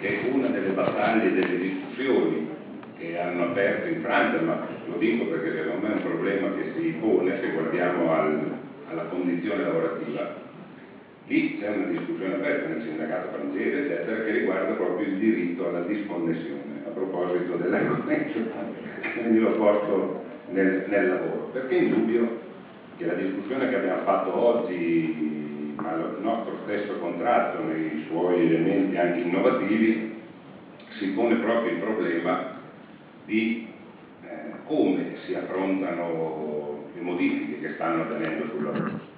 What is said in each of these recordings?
che una delle battaglie delle discussioni che hanno aperto in Francia, ma lo dico perché secondo me è un problema che si pone se guardiamo al, alla condizione lavorativa, lì c'è una discussione aperta nel sindacato francese, eccetera, che riguarda proprio il diritto alla disconnessione, a proposito dell'argomento, quindi l'ho posto nel, nel lavoro, perché è indubbio che la discussione che abbiamo fatto oggi, ma il nostro stesso contratto nei suoi elementi anche innovativi, si pone proprio il problema di eh, come si affrontano le modifiche che stanno avvenendo sul lavoro.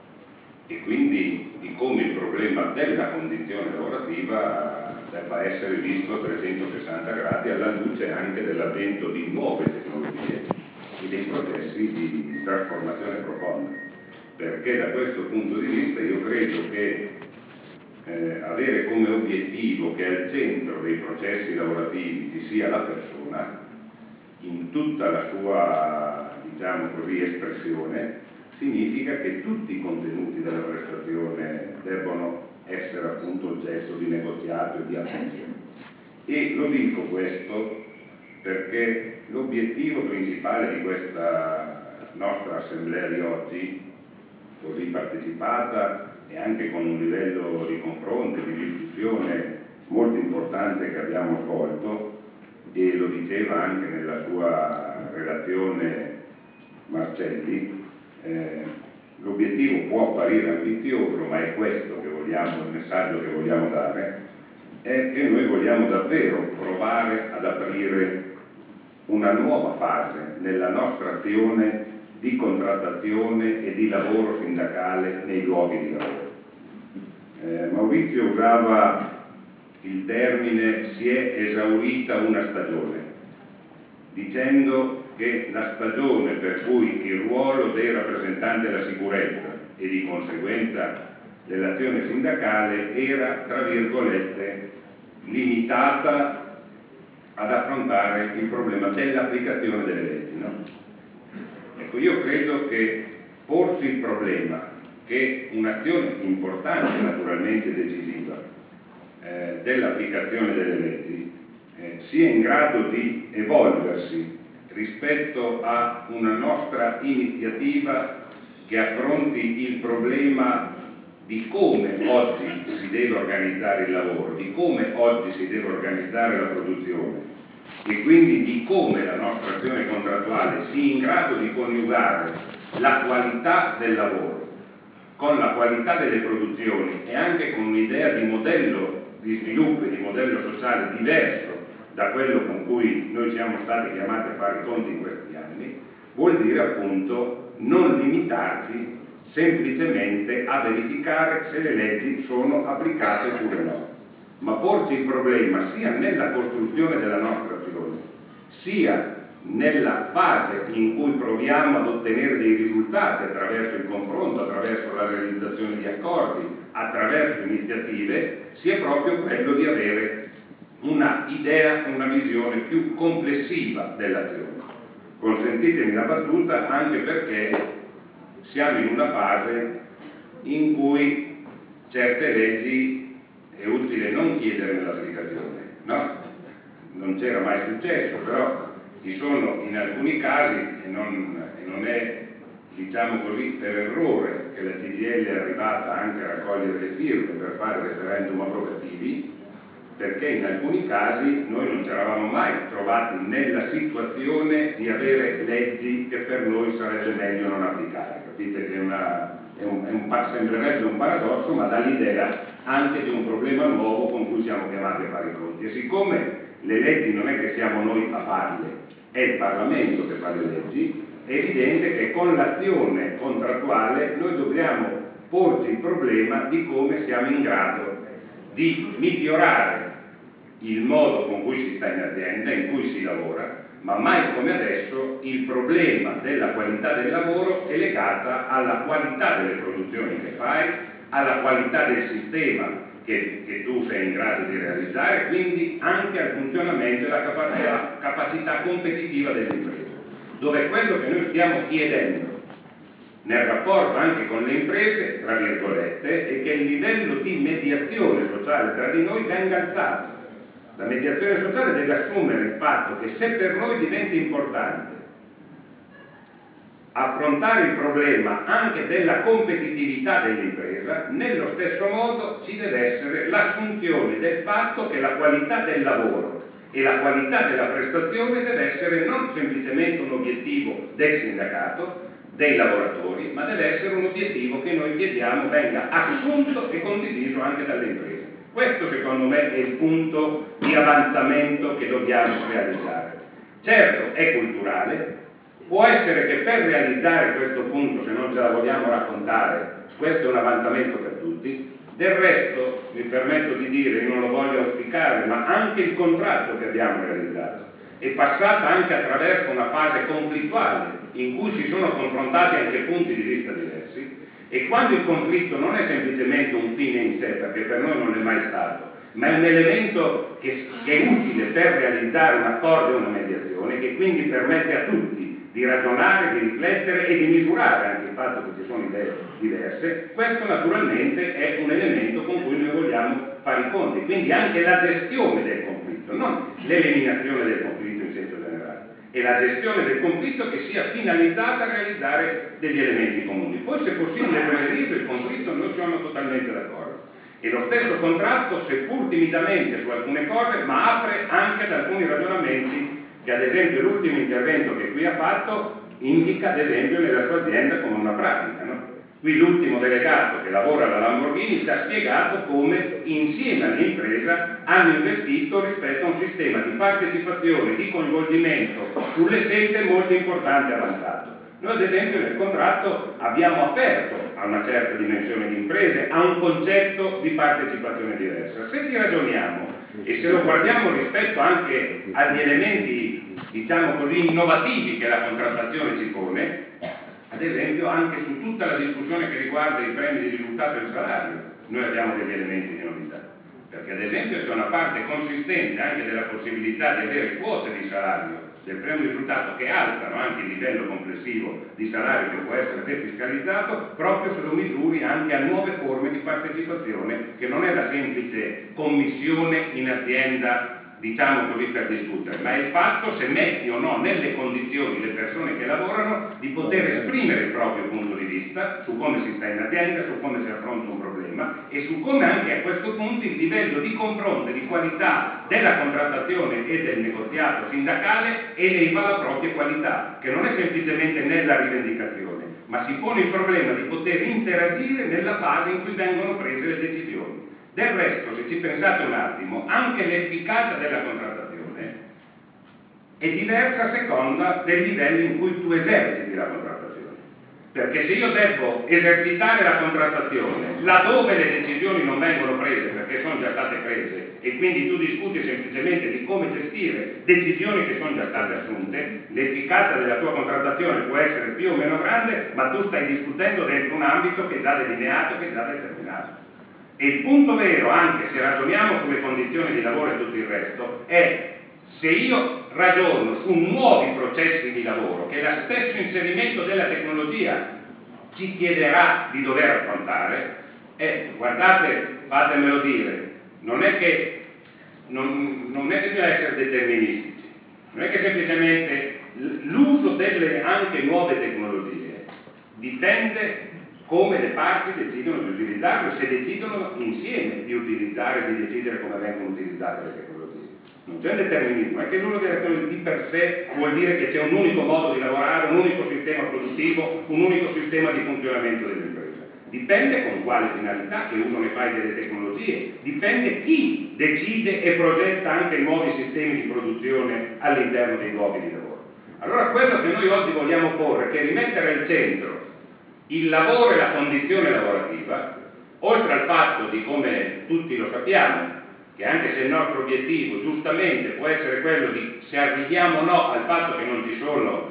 E quindi di come il problema della condizione lavorativa debba essere visto a 360 gradi alla luce anche dell'avvento di nuove tecnologie e dei processi di trasformazione profonda perché da questo punto di vista io credo che eh, avere come obiettivo che al centro dei processi lavorativi ci sia la persona in tutta la sua diciamo così, espressione significa che tutti i contenuti della prestazione debbono essere appunto oggetto di negoziato e di attenzione. E lo dico questo perché l'obiettivo principale di questa nostra assemblea di oggi, così partecipata e anche con un livello di confronto e di discussione molto importante che abbiamo svolto, e lo diceva anche nella sua relazione Marcelli, eh, l'obiettivo può apparire ambizioso, ma è questo che vogliamo, il messaggio che vogliamo dare, è che noi vogliamo davvero provare ad aprire una nuova fase nella nostra azione di contrattazione e di lavoro sindacale nei luoghi di lavoro. Eh, Maurizio usava il termine si è esaurita una stagione, dicendo che la stagione per cui il ruolo dei rappresentanti della sicurezza e di conseguenza dell'azione sindacale era, tra virgolette, limitata ad affrontare il problema dell'applicazione delle leggi. No? Ecco, io credo che porsi il problema che un'azione importante, naturalmente decisiva, eh, dell'applicazione delle leggi eh, sia in grado di evolversi rispetto a una nostra iniziativa che affronti il problema di come oggi si deve organizzare il lavoro, di come oggi si deve organizzare la produzione e quindi di come la nostra azione contrattuale sia in grado di coniugare la qualità del lavoro con la qualità delle produzioni e anche con un'idea di modello di sviluppo e di modello sociale diverso da quello con cui noi siamo stati chiamati a fare i conti in questi anni, vuol dire appunto non limitarci semplicemente a verificare se le leggi sono applicate oppure no, ma porci il problema sia nella costruzione della nostra azione, sia nella fase in cui proviamo ad ottenere dei risultati attraverso il confronto, attraverso la realizzazione di accordi, attraverso iniziative, sia proprio quello di avere una idea, una visione più complessiva dell'azione. Consentitemi la battuta anche perché siamo in una fase in cui certe leggi è utile non chiedere l'applicazione, no? Non c'era mai successo, però ci sono in alcuni casi, e non, e non è diciamo così per errore che la CGL è arrivata anche a raccogliere le firme per fare referendum abrogativi, perché in alcuni casi noi non ci eravamo mai trovati nella situazione di avere leggi che per noi sarebbe meglio non applicare. Capite che è una, è un, è un, sembrerebbe un paradosso, ma dà l'idea anche di un problema nuovo con cui siamo chiamati a fare i conti. E siccome le leggi non è che siamo noi a farle, è il Parlamento che fa le leggi, è evidente che con l'azione contrattuale noi dobbiamo porci il problema di come siamo in grado di migliorare il modo con cui si sta in azienda, in cui si lavora, ma mai come adesso il problema della qualità del lavoro è legata alla qualità delle produzioni che fai, alla qualità del sistema che, che, tu sei in grado di realizzare, quindi anche al funzionamento e alla capacità, capacità competitiva delle imprese, dove quello che noi stiamo chiedendo nel rapporto anche con le imprese, tra virgolette, è che il livello di mediazione sociale tra di noi venga alzato, La mediazione sociale deve assumere il fatto che se per noi diventa importante affrontare il problema anche della competitività dell'impresa, nello stesso modo ci deve essere l'assunzione del fatto che la qualità del lavoro e la qualità della prestazione deve essere non semplicemente un obiettivo del sindacato, dei lavoratori, ma deve essere un obiettivo che noi chiediamo venga assunto e condiviso anche dalle imprese. Questo secondo me è il punto di avanzamento che dobbiamo realizzare. Certo è culturale, Può essere che per realizzare questo punto, se non ce la vogliamo raccontare, questo è un avanzamento per tutti, del resto, mi permetto di dire, non lo voglio auspicare, ma anche il contratto che abbiamo realizzato è passato anche attraverso una fase conflittuale in cui si sono confrontati anche punti di vista diversi e quando il conflitto non è semplicemente un fine in sé, perché per noi non è mai stato, ma è un elemento che, che è utile per realizzare un accordo e una mediazione che quindi permette a tutti di ragionare, di riflettere e di misurare anche il fatto che ci sono idee diverse, questo naturalmente è un elemento con cui noi vogliamo fare i conti, quindi anche la gestione del conflitto, non l'eliminazione del conflitto è la gestione del conflitto che sia finalizzata a realizzare degli elementi comuni. Poi se possibile prevenire il conflitto noi siamo totalmente d'accordo. E lo stesso contratto, seppur timidamente su alcune cose, ma apre anche ad alcuni ragionamenti che ad esempio l'ultimo intervento che qui ha fatto indica ad esempio nella sua azienda come una pratica. No? Qui l'ultimo delegato che lavora alla Lamborghini ci ha spiegato come insieme all'impresa hanno investito rispetto a un sistema di partecipazione, di coinvolgimento sulle scelte molto importante e avanzato. Noi ad esempio nel contratto abbiamo aperto a una certa dimensione di imprese a un concetto di partecipazione diversa. Se ci ragioniamo e se lo guardiamo rispetto anche agli elementi diciamo così innovativi che la contrattazione ci pone, ad esempio anche su tutta la discussione che riguarda i premi di risultato e il salario, noi abbiamo degli elementi di novità. Perché ad esempio c'è una parte consistente anche della possibilità di avere quote di salario del premio risultato che alzano anche il livello complessivo di salario che può essere defiscalizzato proprio se lo misuri anche a nuove forme di partecipazione che non è la semplice commissione in azienda diciamo così per discutere, ma è il fatto se metti o no nelle condizioni le persone che lavorano di poter esprimere il proprio punto di vista su come si sta in azienda, su come si affronta un problema e su come anche a questo punto il livello di confronto e di qualità della contrattazione e del negoziato sindacale eleva la propria qualità, che non è semplicemente nella rivendicazione, ma si pone il problema di poter interagire nella fase in cui vengono prese le decisioni. Del resto, se ci pensate un attimo, anche l'efficacia della contrattazione è diversa a seconda del livello in cui tu eserciti la contrattazione. Perché se io devo esercitare la contrattazione laddove le decisioni non vengono prese perché sono già state prese e quindi tu discuti semplicemente di come gestire decisioni che sono già state assunte, l'efficacia della tua contrattazione può essere più o meno grande, ma tu stai discutendo dentro un ambito che è già delineato, che è già determinato. E il punto vero, anche se ragioniamo sulle condizioni di lavoro e tutto il resto, è se io ragiono su nuovi processi di lavoro che lo stesso inserimento della tecnologia ci chiederà di dover affrontare, eh, guardate, fatemelo dire, non è che non, non è che bisogna essere deterministici, non è che semplicemente l'uso delle anche nuove tecnologie dipende come le parti decidono di utilizzarlo, se decidono insieme di utilizzare e di decidere come vengono utilizzate le tecnologie. Non c'è un determinismo, è che l'uno di per sé vuol dire che c'è un unico modo di lavorare, un unico sistema produttivo, un unico sistema di funzionamento dell'impresa. Dipende con quale finalità che uno ne fa delle tecnologie, dipende chi decide e progetta anche nuovi sistemi di produzione all'interno dei luoghi di lavoro. Allora quello che noi oggi vogliamo porre, che è rimettere al centro il lavoro e la condizione lavorativa, oltre al fatto di come tutti lo sappiamo, che anche se il nostro obiettivo giustamente può essere quello di se arriviamo o no al fatto che non ci sono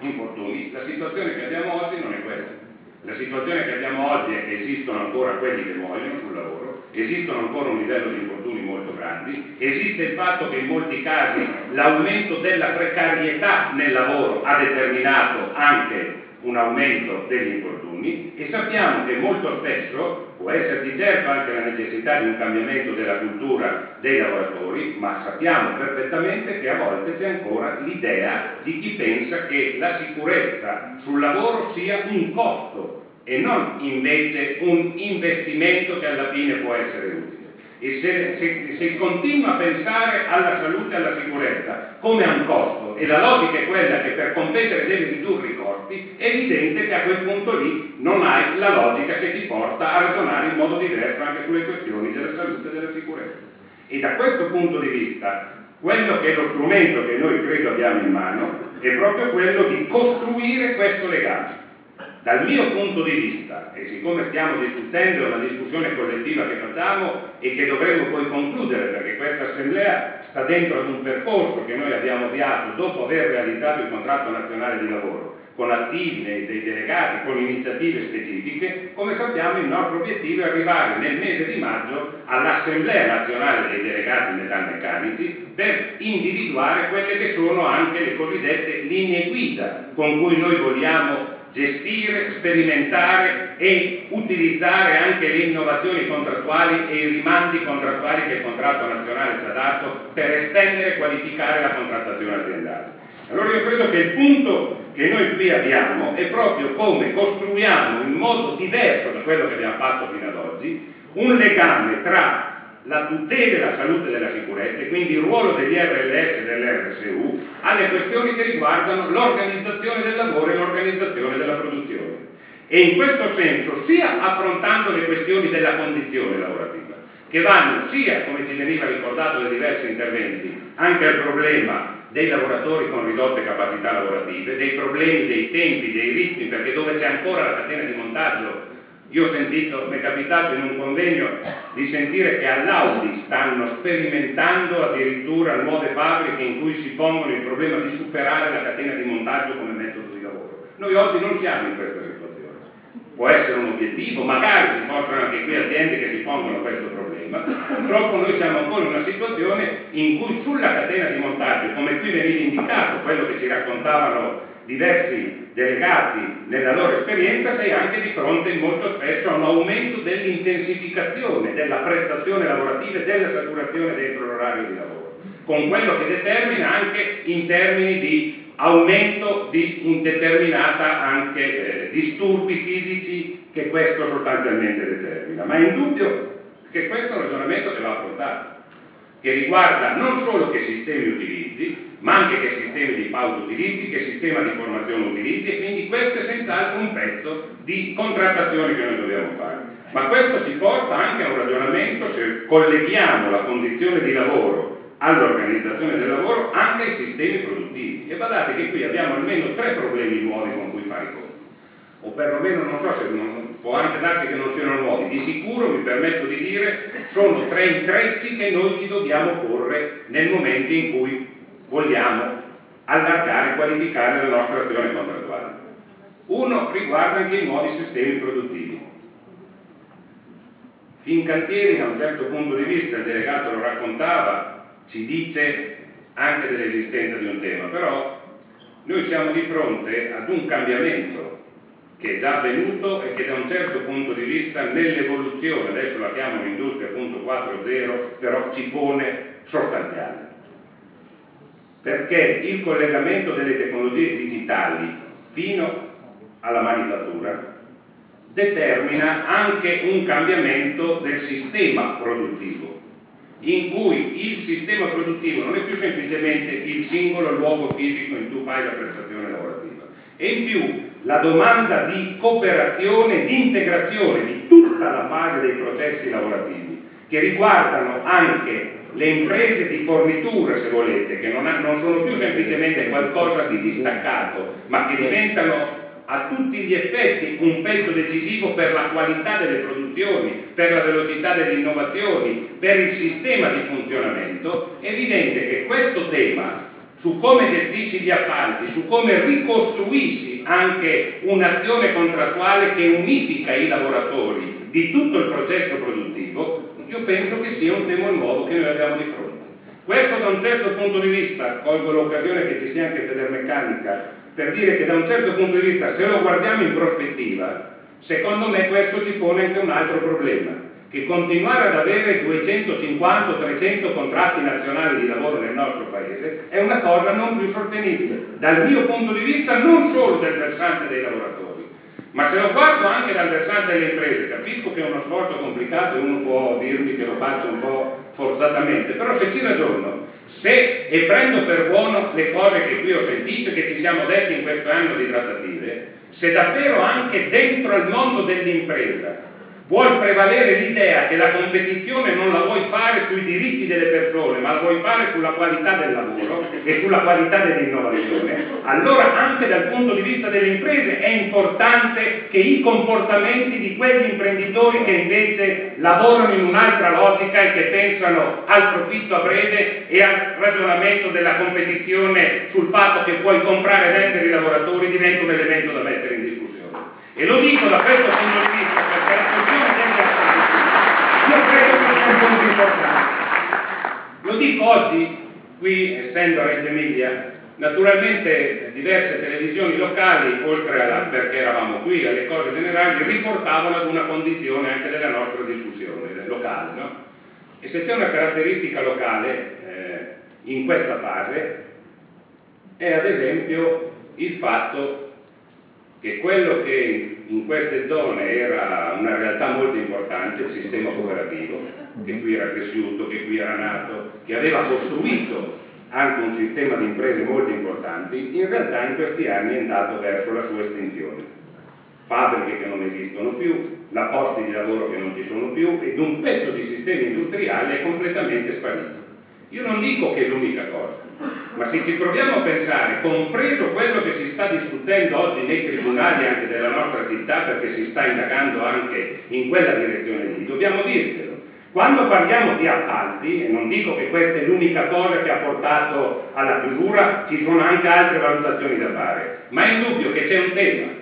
infortuni, la situazione che abbiamo oggi non è questa. La situazione che abbiamo oggi è che esistono ancora quelli che muoiono sul lavoro, esistono ancora un livello di infortuni molto grandi, esiste il fatto che in molti casi l'aumento della precarietà nel lavoro ha determinato anche un aumento degli infortuni e sappiamo che molto spesso può esserci certo anche la necessità di un cambiamento della cultura dei lavoratori, ma sappiamo perfettamente che a volte c'è ancora l'idea di chi pensa che la sicurezza sul lavoro sia un costo e non invece un investimento che alla fine può essere utile. E se, se, se continua a pensare alla salute e alla sicurezza come a un costo e la logica è quella che per competere devi ridurre i costi, è evidente che a quel punto lì non hai la logica che ti porta a ragionare in modo diverso anche sulle questioni della salute e della sicurezza. E da questo punto di vista, quello che è lo strumento che noi credo abbiamo in mano è proprio quello di costruire questo legame dal mio punto di vista, e siccome stiamo discutendo, è una discussione collettiva che facciamo e che dovremo poi concludere perché questa assemblea sta dentro ad un percorso che noi abbiamo avviato dopo aver realizzato il contratto nazionale di lavoro con attivi dei, dei delegati, con iniziative specifiche, come sappiamo il nostro obiettivo è arrivare nel mese di maggio all'Assemblea nazionale dei delegati metalmeccanici per individuare quelle che sono anche le cosiddette linee guida con cui noi vogliamo gestire, sperimentare e utilizzare anche le innovazioni contrattuali e i rimandi contrattuali che il contratto nazionale ci ha dato per estendere e qualificare la contrattazione aziendale. Allora io credo che il punto che noi qui abbiamo è proprio come costruiamo in modo diverso da quello che abbiamo fatto fino ad oggi un legame tra la tutela della salute e della sicurezza e quindi il ruolo degli RLS e dell'RSU alle questioni che riguardano l'organizzazione del lavoro e l'organizzazione della produzione. E in questo senso sia affrontando le questioni della condizione lavorativa, che vanno sia, come ci veniva ricordato da diversi interventi, anche al problema dei lavoratori con ridotte capacità lavorative, dei problemi dei tempi, dei ritmi, perché dove c'è ancora la catena di montaggio io ho sentito, mi è capitato in un convegno di sentire che all'Audi stanno sperimentando addirittura nuove fabbriche in cui si pongono il problema di superare la catena di montaggio come metodo di lavoro. Noi oggi non siamo in questa situazione. Può essere un obiettivo, magari ci fossero anche qui aziende che si pongono questo problema. Purtroppo noi siamo ancora in una situazione in cui sulla catena di montaggio, come qui veniva indicato, quello che ci raccontavano diversi delegati nella loro esperienza sei anche di fronte molto spesso a un aumento dell'intensificazione della prestazione lavorativa e della saturazione dentro l'orario di lavoro, con quello che determina anche in termini di aumento di indeterminata anche eh, disturbi fisici che questo sostanzialmente determina. Ma è indubbio che questo è un ragionamento che va affrontato, che riguarda non solo che sistemi utilizzi, ma anche che sistemi di pauta utilizzi, che sistema di formazione utilizzi e quindi questo è senz'altro un pezzo di contrattazione che noi dobbiamo fare. Ma questo ci porta anche a un ragionamento se colleghiamo la condizione di lavoro all'organizzazione del lavoro anche ai sistemi produttivi. E guardate che qui abbiamo almeno tre problemi nuovi con cui fare i conti. O perlomeno non so se non, può anche darsi che non siano nuovi, di sicuro mi permetto di dire sono tre intrecci che noi ci dobbiamo porre nel momento in cui vogliamo allargare e qualificare la nostra azione contrattuale. Uno riguarda anche i nuovi sistemi produttivi. Fincantieri, da un certo punto di vista, il delegato lo raccontava, ci dice anche dell'esistenza di un tema, però noi siamo di fronte ad un cambiamento che è già avvenuto e che da un certo punto di vista nell'evoluzione, adesso la chiamano industria 4.0, però ci pone sostanziale. Perché il collegamento delle tecnologie digitali fino alla manifattura determina anche un cambiamento del sistema produttivo, in cui il sistema produttivo non è più semplicemente il singolo luogo fisico in cui fai la prestazione lavorativa, e in più la domanda di cooperazione, di integrazione di tutta la fase dei processi lavorativi, che riguardano anche le imprese di fornitura, se volete, che non, ha, non sono più semplicemente qualcosa di distaccato, ma che diventano a tutti gli effetti un pezzo decisivo per la qualità delle produzioni, per la velocità delle innovazioni, per il sistema di funzionamento, è evidente che questo tema su come gestisci gli appalti, su come ricostruisci anche un'azione contrattuale che unifica i lavoratori di tutto il processo produttivo, io penso che sia un tema nuovo che noi abbiamo di fronte. Questo da un certo punto di vista, colgo l'occasione che ci sia anche Federmeccanica, per dire che da un certo punto di vista, se lo guardiamo in prospettiva, secondo me questo ci pone anche un altro problema, che continuare ad avere 250 o 300 contratti nazionali di lavoro nel nostro paese è una cosa non più sostenibile, dal mio punto di vista non solo del versante dei lavoratori, ma se lo guardo anche dal versante delle imprese, capisco che è uno sforzo complicato e uno può dirmi che lo faccio un po' forzatamente, però se ci ragiono, se e prendo per buono le cose che qui ho sentito e che ci siamo detti in questo anno di trattative, se davvero anche dentro il mondo dell'impresa vuoi prevalere l'idea che la competizione non la vuoi fare sui diritti delle persone, ma la vuoi fare sulla qualità del lavoro e sulla qualità dell'innovazione, allora anche dal punto di vista delle imprese è importante che i comportamenti di quegli imprenditori che invece lavorano in un'altra logica e che pensano al profitto a breve e al ragionamento della competizione sul fatto che puoi comprare e vendere i lavoratori diventa un elemento da mettere in discussione. E lo dico da questo punto di vista perché la questione degli appalti io credo che sia un punto importante. Lo dico oggi, qui essendo a Reggio Emilia, naturalmente diverse televisioni locali, oltre alla, perché eravamo qui, alle cose generali, riportavano ad una condizione anche della nostra discussione locale. No? E se c'è una caratteristica locale eh, in questa fase è ad esempio il fatto che quello che in queste zone era una realtà molto importante, il sistema cooperativo, che qui era cresciuto, che qui era nato, che aveva costruito anche un sistema di imprese molto importanti, in realtà in questi anni è andato verso la sua estinzione. Fabbriche che non esistono più, la posti di lavoro che non ci sono più ed un pezzo di sistema industriale è completamente sparito. Io non dico che è l'unica cosa, ma se ci proviamo a pensare, compreso quello che si sta discutendo oggi nei tribunali anche della nostra città, perché si sta indagando anche in quella direzione lì, dobbiamo dircelo. Quando parliamo di appalti, e non dico che questa è l'unica cosa che ha portato alla chiusura, ci sono anche altre valutazioni da fare, ma è indubbio che c'è un tema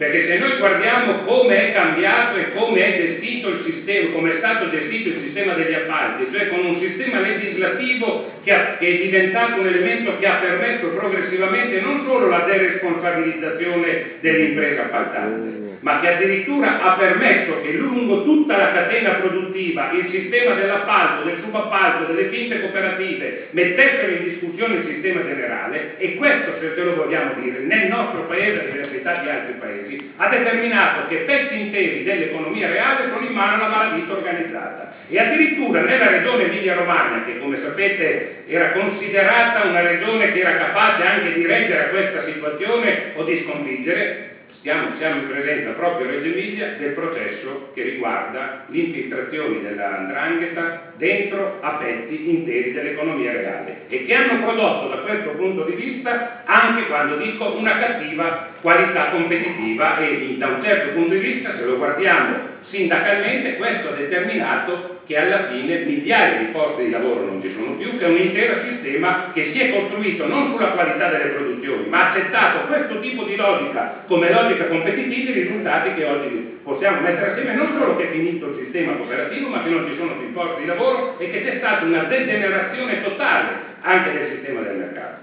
perché se noi guardiamo come è cambiato e come è gestito il sistema, come è stato gestito il sistema degli appalti, cioè con un sistema legislativo che, ha, che, è diventato un elemento che ha permesso progressivamente non solo la deresponsabilizzazione dell'impresa appaltante, ma che addirittura ha permesso che lungo tutta la catena produttiva il sistema dell'appalto, del subappalto, delle finte cooperative mettessero in discussione il sistema generale e questo, se ce lo vogliamo dire, nel nostro paese, a diversità di altri paesi, paesi ha determinato che pezzi interi dell'economia reale sono in mano alla malavita organizzata. E addirittura nella regione Emilia-Romagna che come sapete era considerata una regione che era capace anche di reggere a questa situazione o di sconfiggere Stiamo, siamo in presenza proprio a Reggio Emilia del processo che riguarda l'infiltrazione dell'andrangheta dentro a pezzi interi dell'economia reale e che hanno prodotto da questo punto di vista anche quando dico una cattiva qualità competitiva e da un certo punto di vista se lo guardiamo sindacalmente questo ha determinato che alla fine migliaia di posti di lavoro non ci sono più, che è un intero sistema che si è costruito non sulla qualità delle produzioni, ma ha accettato questo tipo di logica come logica competitiva, i risultati che oggi possiamo mettere assieme, non solo che è finito il sistema cooperativo, ma che non ci sono più posti di lavoro e che c'è stata una degenerazione totale anche del sistema del mercato.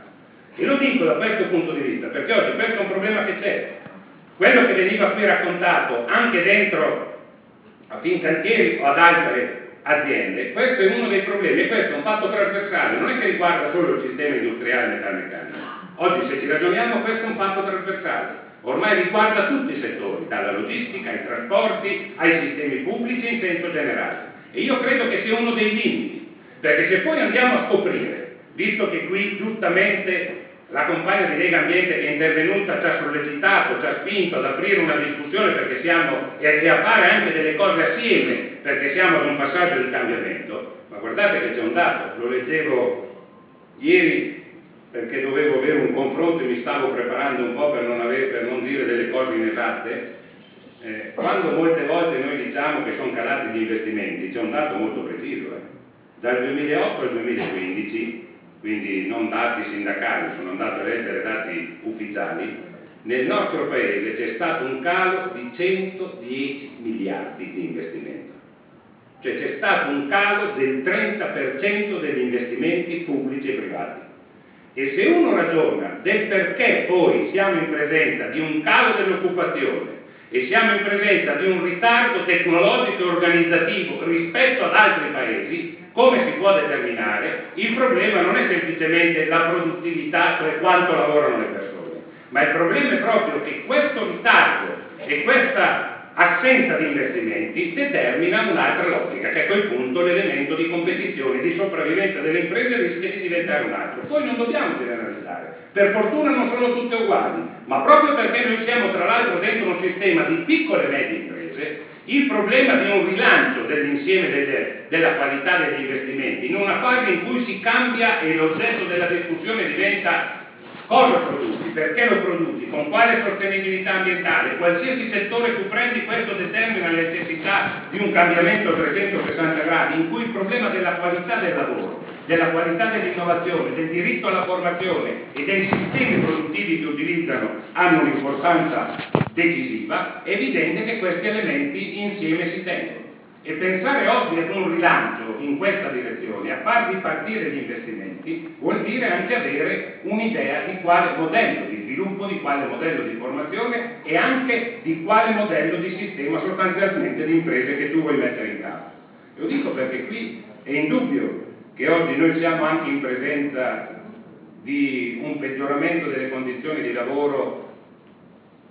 E lo dico da questo punto di vista, perché oggi questo è un problema che c'è. Quello che veniva qui raccontato anche dentro a Fincantieri o ad altre aziende, questo è uno dei problemi e questo è un fatto trasversale, non è che riguarda solo il sistema industriale metalmeccanico. Oggi se ci ragioniamo questo è un fatto trasversale, ormai riguarda tutti i settori, dalla logistica ai trasporti ai sistemi pubblici in senso generale. E io credo che sia uno dei limiti, perché se poi andiamo a scoprire, visto che qui giustamente la compagna di Lega Ambiente che è intervenuta ci ha sollecitato, ci ha spinto ad aprire una discussione perché siamo, e a fare anche delle cose assieme perché siamo ad un passaggio di cambiamento, ma guardate che c'è un dato, lo leggevo ieri perché dovevo avere un confronto e mi stavo preparando un po' per non, avere, per non dire delle cose inesatte, eh, quando molte volte noi diciamo che sono calati gli investimenti, c'è un dato molto preciso, eh. dal 2008 al 2015 quindi non dati sindacali, sono andato a leggere dati ufficiali, nel nostro paese c'è stato un calo di 110 miliardi di investimento. Cioè c'è stato un calo del 30% degli investimenti pubblici e privati. E se uno ragiona del perché poi siamo in presenza di un calo dell'occupazione, e siamo in presenza di un ritardo tecnologico e organizzativo rispetto ad altri paesi, come si può determinare? Il problema non è semplicemente la produttività, cioè quanto lavorano le persone, ma il problema è proprio che questo ritardo e questa assenza di investimenti determina un'altra logica, che a quel punto l'elemento di competizione, di sopravvivenza delle imprese rischia di diventare un altro. Poi non dobbiamo generalizzare, per fortuna non sono tutte uguali, ma proprio perché noi siamo tra l'altro dentro un sistema di piccole e medie imprese, il problema di un rilancio dell'insieme delle, della qualità degli investimenti in una fase in cui si cambia e l'oggetto della discussione diventa Cosa produci? Perché lo produci? Con quale sostenibilità ambientale? Qualsiasi settore tu prendi, questo determina la necessità di un cambiamento a 360 gradi in cui il problema della qualità del lavoro, della qualità dell'innovazione, del diritto alla formazione e dei sistemi produttivi che utilizzano hanno un'importanza decisiva, è evidente che questi elementi insieme si tengono. E pensare oggi ad un rilancio in questa direzione, a far ripartire gli investimenti, vuol dire anche avere un'idea di quale modello di sviluppo, di quale modello di formazione e anche di quale modello di sistema sostanzialmente di imprese che tu vuoi mettere in campo. Lo dico perché qui è indubbio che oggi noi siamo anche in presenza di un peggioramento delle condizioni di lavoro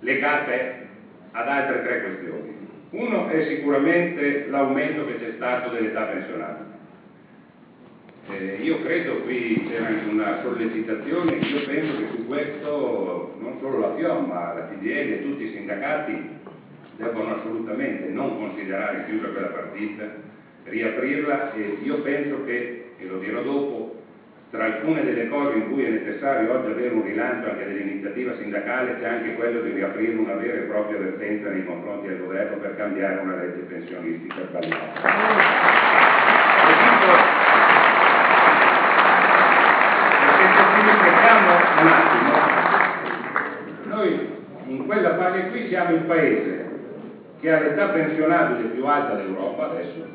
legate ad altre tre questioni. Uno è sicuramente l'aumento che c'è stato dell'età pensionabile. Eh, io credo qui c'era anche una sollecitazione, io penso che su questo non solo la FIOM ma la CDL e tutti i sindacati devono assolutamente non considerare chiusa quella partita, riaprirla e io penso che, e lo dirò dopo, tra alcune delle cose in cui è necessario oggi avere un rilancio anche dell'iniziativa sindacale c'è anche quello di riaprire una vera e propria vertenza nei confronti del governo per cambiare una legge pensionistica sbagliata. Un attimo, noi in quella fase qui siamo il paese che ha l'età pensionabile più alta d'Europa adesso,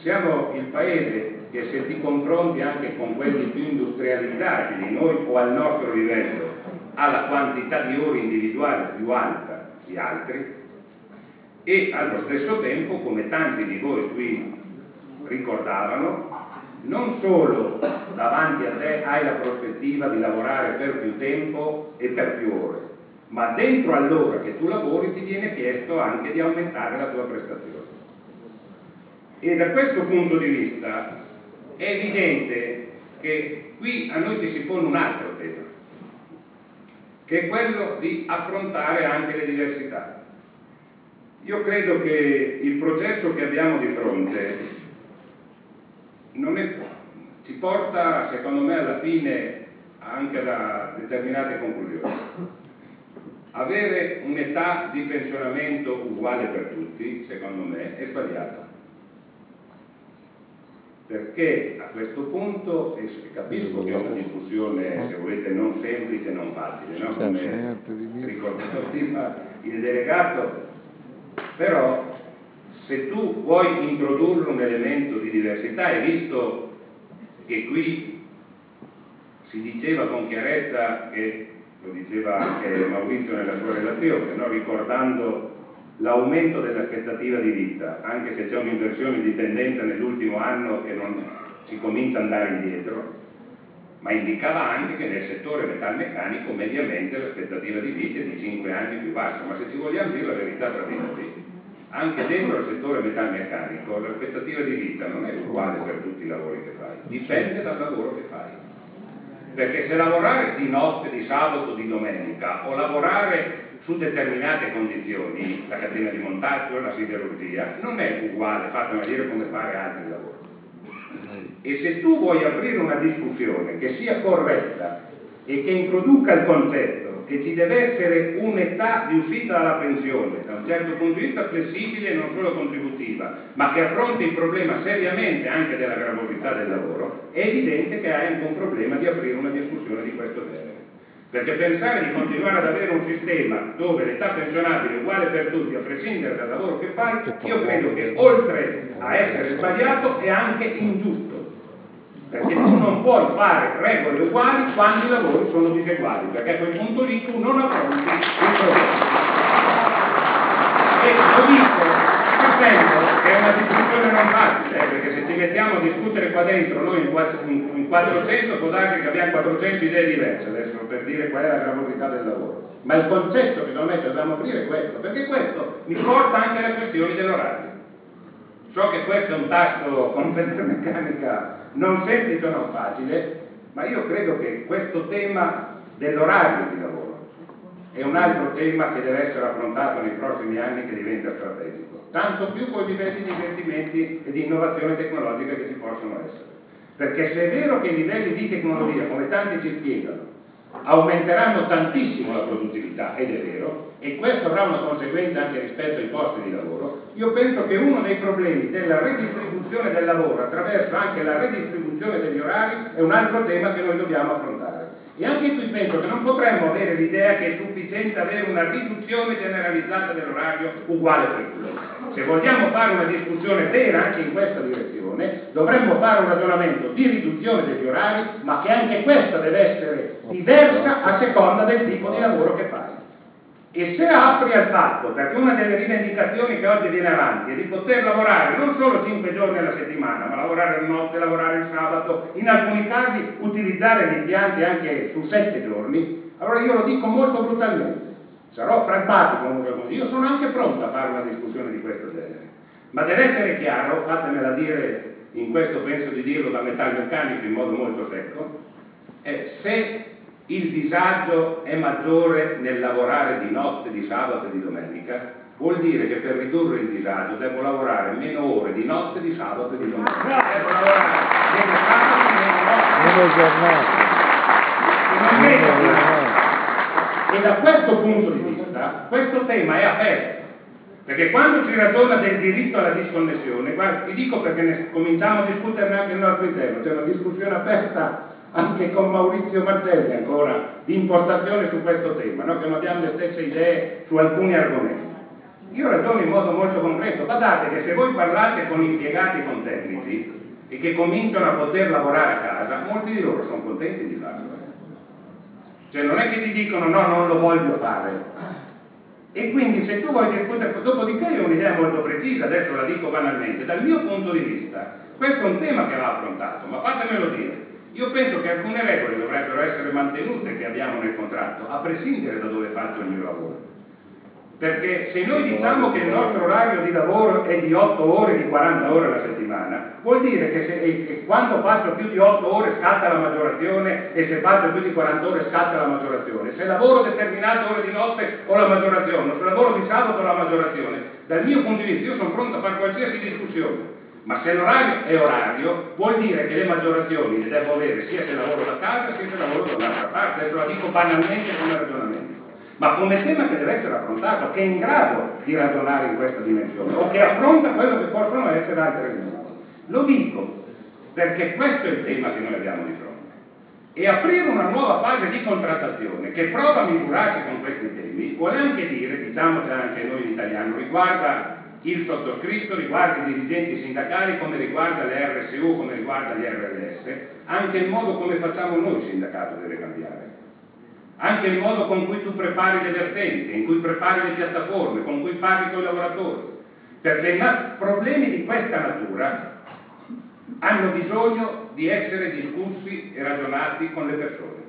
siamo il paese che se ti confronti anche con quelli più industrializzati di noi o al nostro livello ha la quantità di ore individuali più alta di altri e allo stesso tempo come tanti di voi qui ricordavano non solo davanti a te hai la prospettiva di lavorare per più tempo e per più ore ma dentro all'ora che tu lavori ti viene chiesto anche di aumentare la tua prestazione e da questo punto di vista è evidente che qui a noi ci si pone un altro tema, che è quello di affrontare anche le diversità. Io credo che il processo che abbiamo di fronte è, ci porta, secondo me, alla fine anche da determinate conclusioni. Avere un'età di pensionamento uguale per tutti, secondo me, è sbagliato perché a questo punto, capisco che è una discussione, se volete, non semplice, non facile, no? come ricordavo prima il delegato, però se tu vuoi introdurre un elemento di diversità, e visto che qui si diceva con chiarezza, e lo diceva anche Maurizio nella sua relazione, no? ricordando l'aumento dell'aspettativa di vita, anche se c'è un'inversione di tendenza nell'ultimo anno e non si comincia ad andare indietro, ma indicava anche che nel settore metalmeccanico mediamente l'aspettativa di vita è di 5 anni più bassa, ma se ci vogliamo dire la verità tra di noi, anche dentro il settore metalmeccanico l'aspettativa di vita non è uguale per tutti i lavori che fai, dipende dal lavoro che fai. Perché se lavorare di notte, di sabato, di domenica o lavorare su determinate condizioni, la catena di montaggio, la siderurgia, non è uguale, fatemi dire, come fare altri lavori. E se tu vuoi aprire una discussione che sia corretta e che introduca il concetto che ci deve essere un'età di uscita dalla pensione, da un certo punto di vista flessibile e non solo contributiva, ma che affronti il problema seriamente anche della gravosità del lavoro, è evidente che hai anche un problema di aprire una discussione di questo genere. Perché pensare di continuare ad avere un sistema dove l'età pensionabile è uguale per tutti, a prescindere dal lavoro che fai, io credo che oltre a essere sbagliato è anche ingiusto. perché tu non puoi fare regole uguali quando i lavori sono diseguali, perché a quel punto lì tu non affronti il problema. E lo dico che è una discussione non facile, eh, perché se ci mettiamo a discutere qua dentro noi in, in 400 può darsi che abbiamo 400 idee diverse adesso per dire qual è la gravosità del lavoro. Ma il concetto che me dobbiamo aprire è questo, perché questo mi porta anche alle questioni dell'orario. So che questo è un tasto con meccanica non semplice o non facile, ma io credo che questo tema dell'orario di lavoro è un altro tema che deve essere affrontato nei prossimi anni che diventa strategico, tanto più con i livelli di investimenti e di innovazione tecnologica che ci possono essere. Perché se è vero che i livelli di tecnologia, come tanti ci spiegano, aumenteranno tantissimo la produttività, ed è vero, e questo avrà una conseguenza anche rispetto ai posti di lavoro, io penso che uno dei problemi della redistribuzione del lavoro attraverso anche la redistribuzione degli orari è un altro tema che noi dobbiamo affrontare. E anche qui penso che non potremmo avere l'idea che è sufficiente avere una riduzione generalizzata dell'orario uguale per tutti. Se vogliamo fare una discussione vera anche in questa direzione, dovremmo fare un ragionamento di riduzione degli orari, ma che anche questa deve essere diversa a seconda del tipo di lavoro che fai. E se apri al fatto, perché una delle rivendicazioni che oggi viene avanti è di poter lavorare non solo 5 giorni alla settimana, ma lavorare la notte, lavorare il sabato, in alcuni casi utilizzare gli impianti anche su 7 giorni, allora io lo dico molto brutalmente, sarò pragmatico io sono anche pronto a fare una discussione di questo genere, ma deve essere chiaro, fatemela dire, in questo penso di dirlo da metalmeccanico in modo molto secco, eh, se il disagio è maggiore nel lavorare di notte, di sabato e di domenica, vuol dire che per ridurre il disagio devo lavorare meno ore di notte, di sabato e di domenica. Devo lavorare meno sabato e meno notte. Meno giornate. E da questo punto di vista, questo tema è aperto. Perché quando si ragiona del diritto alla disconnessione, guarda, ti dico perché ne cominciamo a discuterne anche nel nostro interno, c'è una discussione aperta anche con Maurizio Martelli ancora di impostazione su questo tema, no? che non abbiamo le stesse idee su alcuni argomenti. Io ragiono in modo molto concreto, badate che se voi parlate con impiegati con tecnici e che cominciano a poter lavorare a casa, molti di loro sono contenti di farlo. Cioè non è che ti dicono no, non lo voglio fare. E quindi se tu vuoi discutere, dopodiché io ho un'idea molto precisa, adesso la dico banalmente, dal mio punto di vista, questo è un tema che va affrontato, ma fatemelo dire, io penso che alcune regole dovrebbero essere mantenute che abbiamo nel contratto, a prescindere da dove faccio il mio lavoro. Perché se noi diciamo che il nostro orario di lavoro è di 8 ore, di 40 ore alla settimana, vuol dire che, se, che quando faccio più di 8 ore scatta la maggiorazione e se faccio più di 40 ore scatta la maggiorazione. Se lavoro determinate ore di notte ho la maggiorazione, se lavoro di sabato ho la maggiorazione. Dal mio punto di vista io sono pronto a fare qualsiasi discussione ma se l'orario è orario vuol dire che le maggiorazioni le devo avere sia se lavoro da casa sia se lavoro da un'altra parte, adesso la dico banalmente come ragionamento, ma come tema che deve essere affrontato, che è in grado di ragionare in questa dimensione o che affronta quello che possono essere altre dimensioni. Lo dico perché questo è il tema che noi abbiamo di fronte. E aprire una nuova fase di contrattazione che prova a misurarsi con questi temi vuole anche dire, diciamo già anche noi in italiano, riguarda il sottoscritto riguarda i dirigenti sindacali come riguarda le RSU, come riguarda gli RLS, anche il modo come facciamo noi sindacato deve cambiare. Anche il modo con cui tu prepari le vertenze, in cui prepari le piattaforme, con cui parli con i lavoratori. Perché problemi di questa natura hanno bisogno di essere discussi e ragionati con le persone.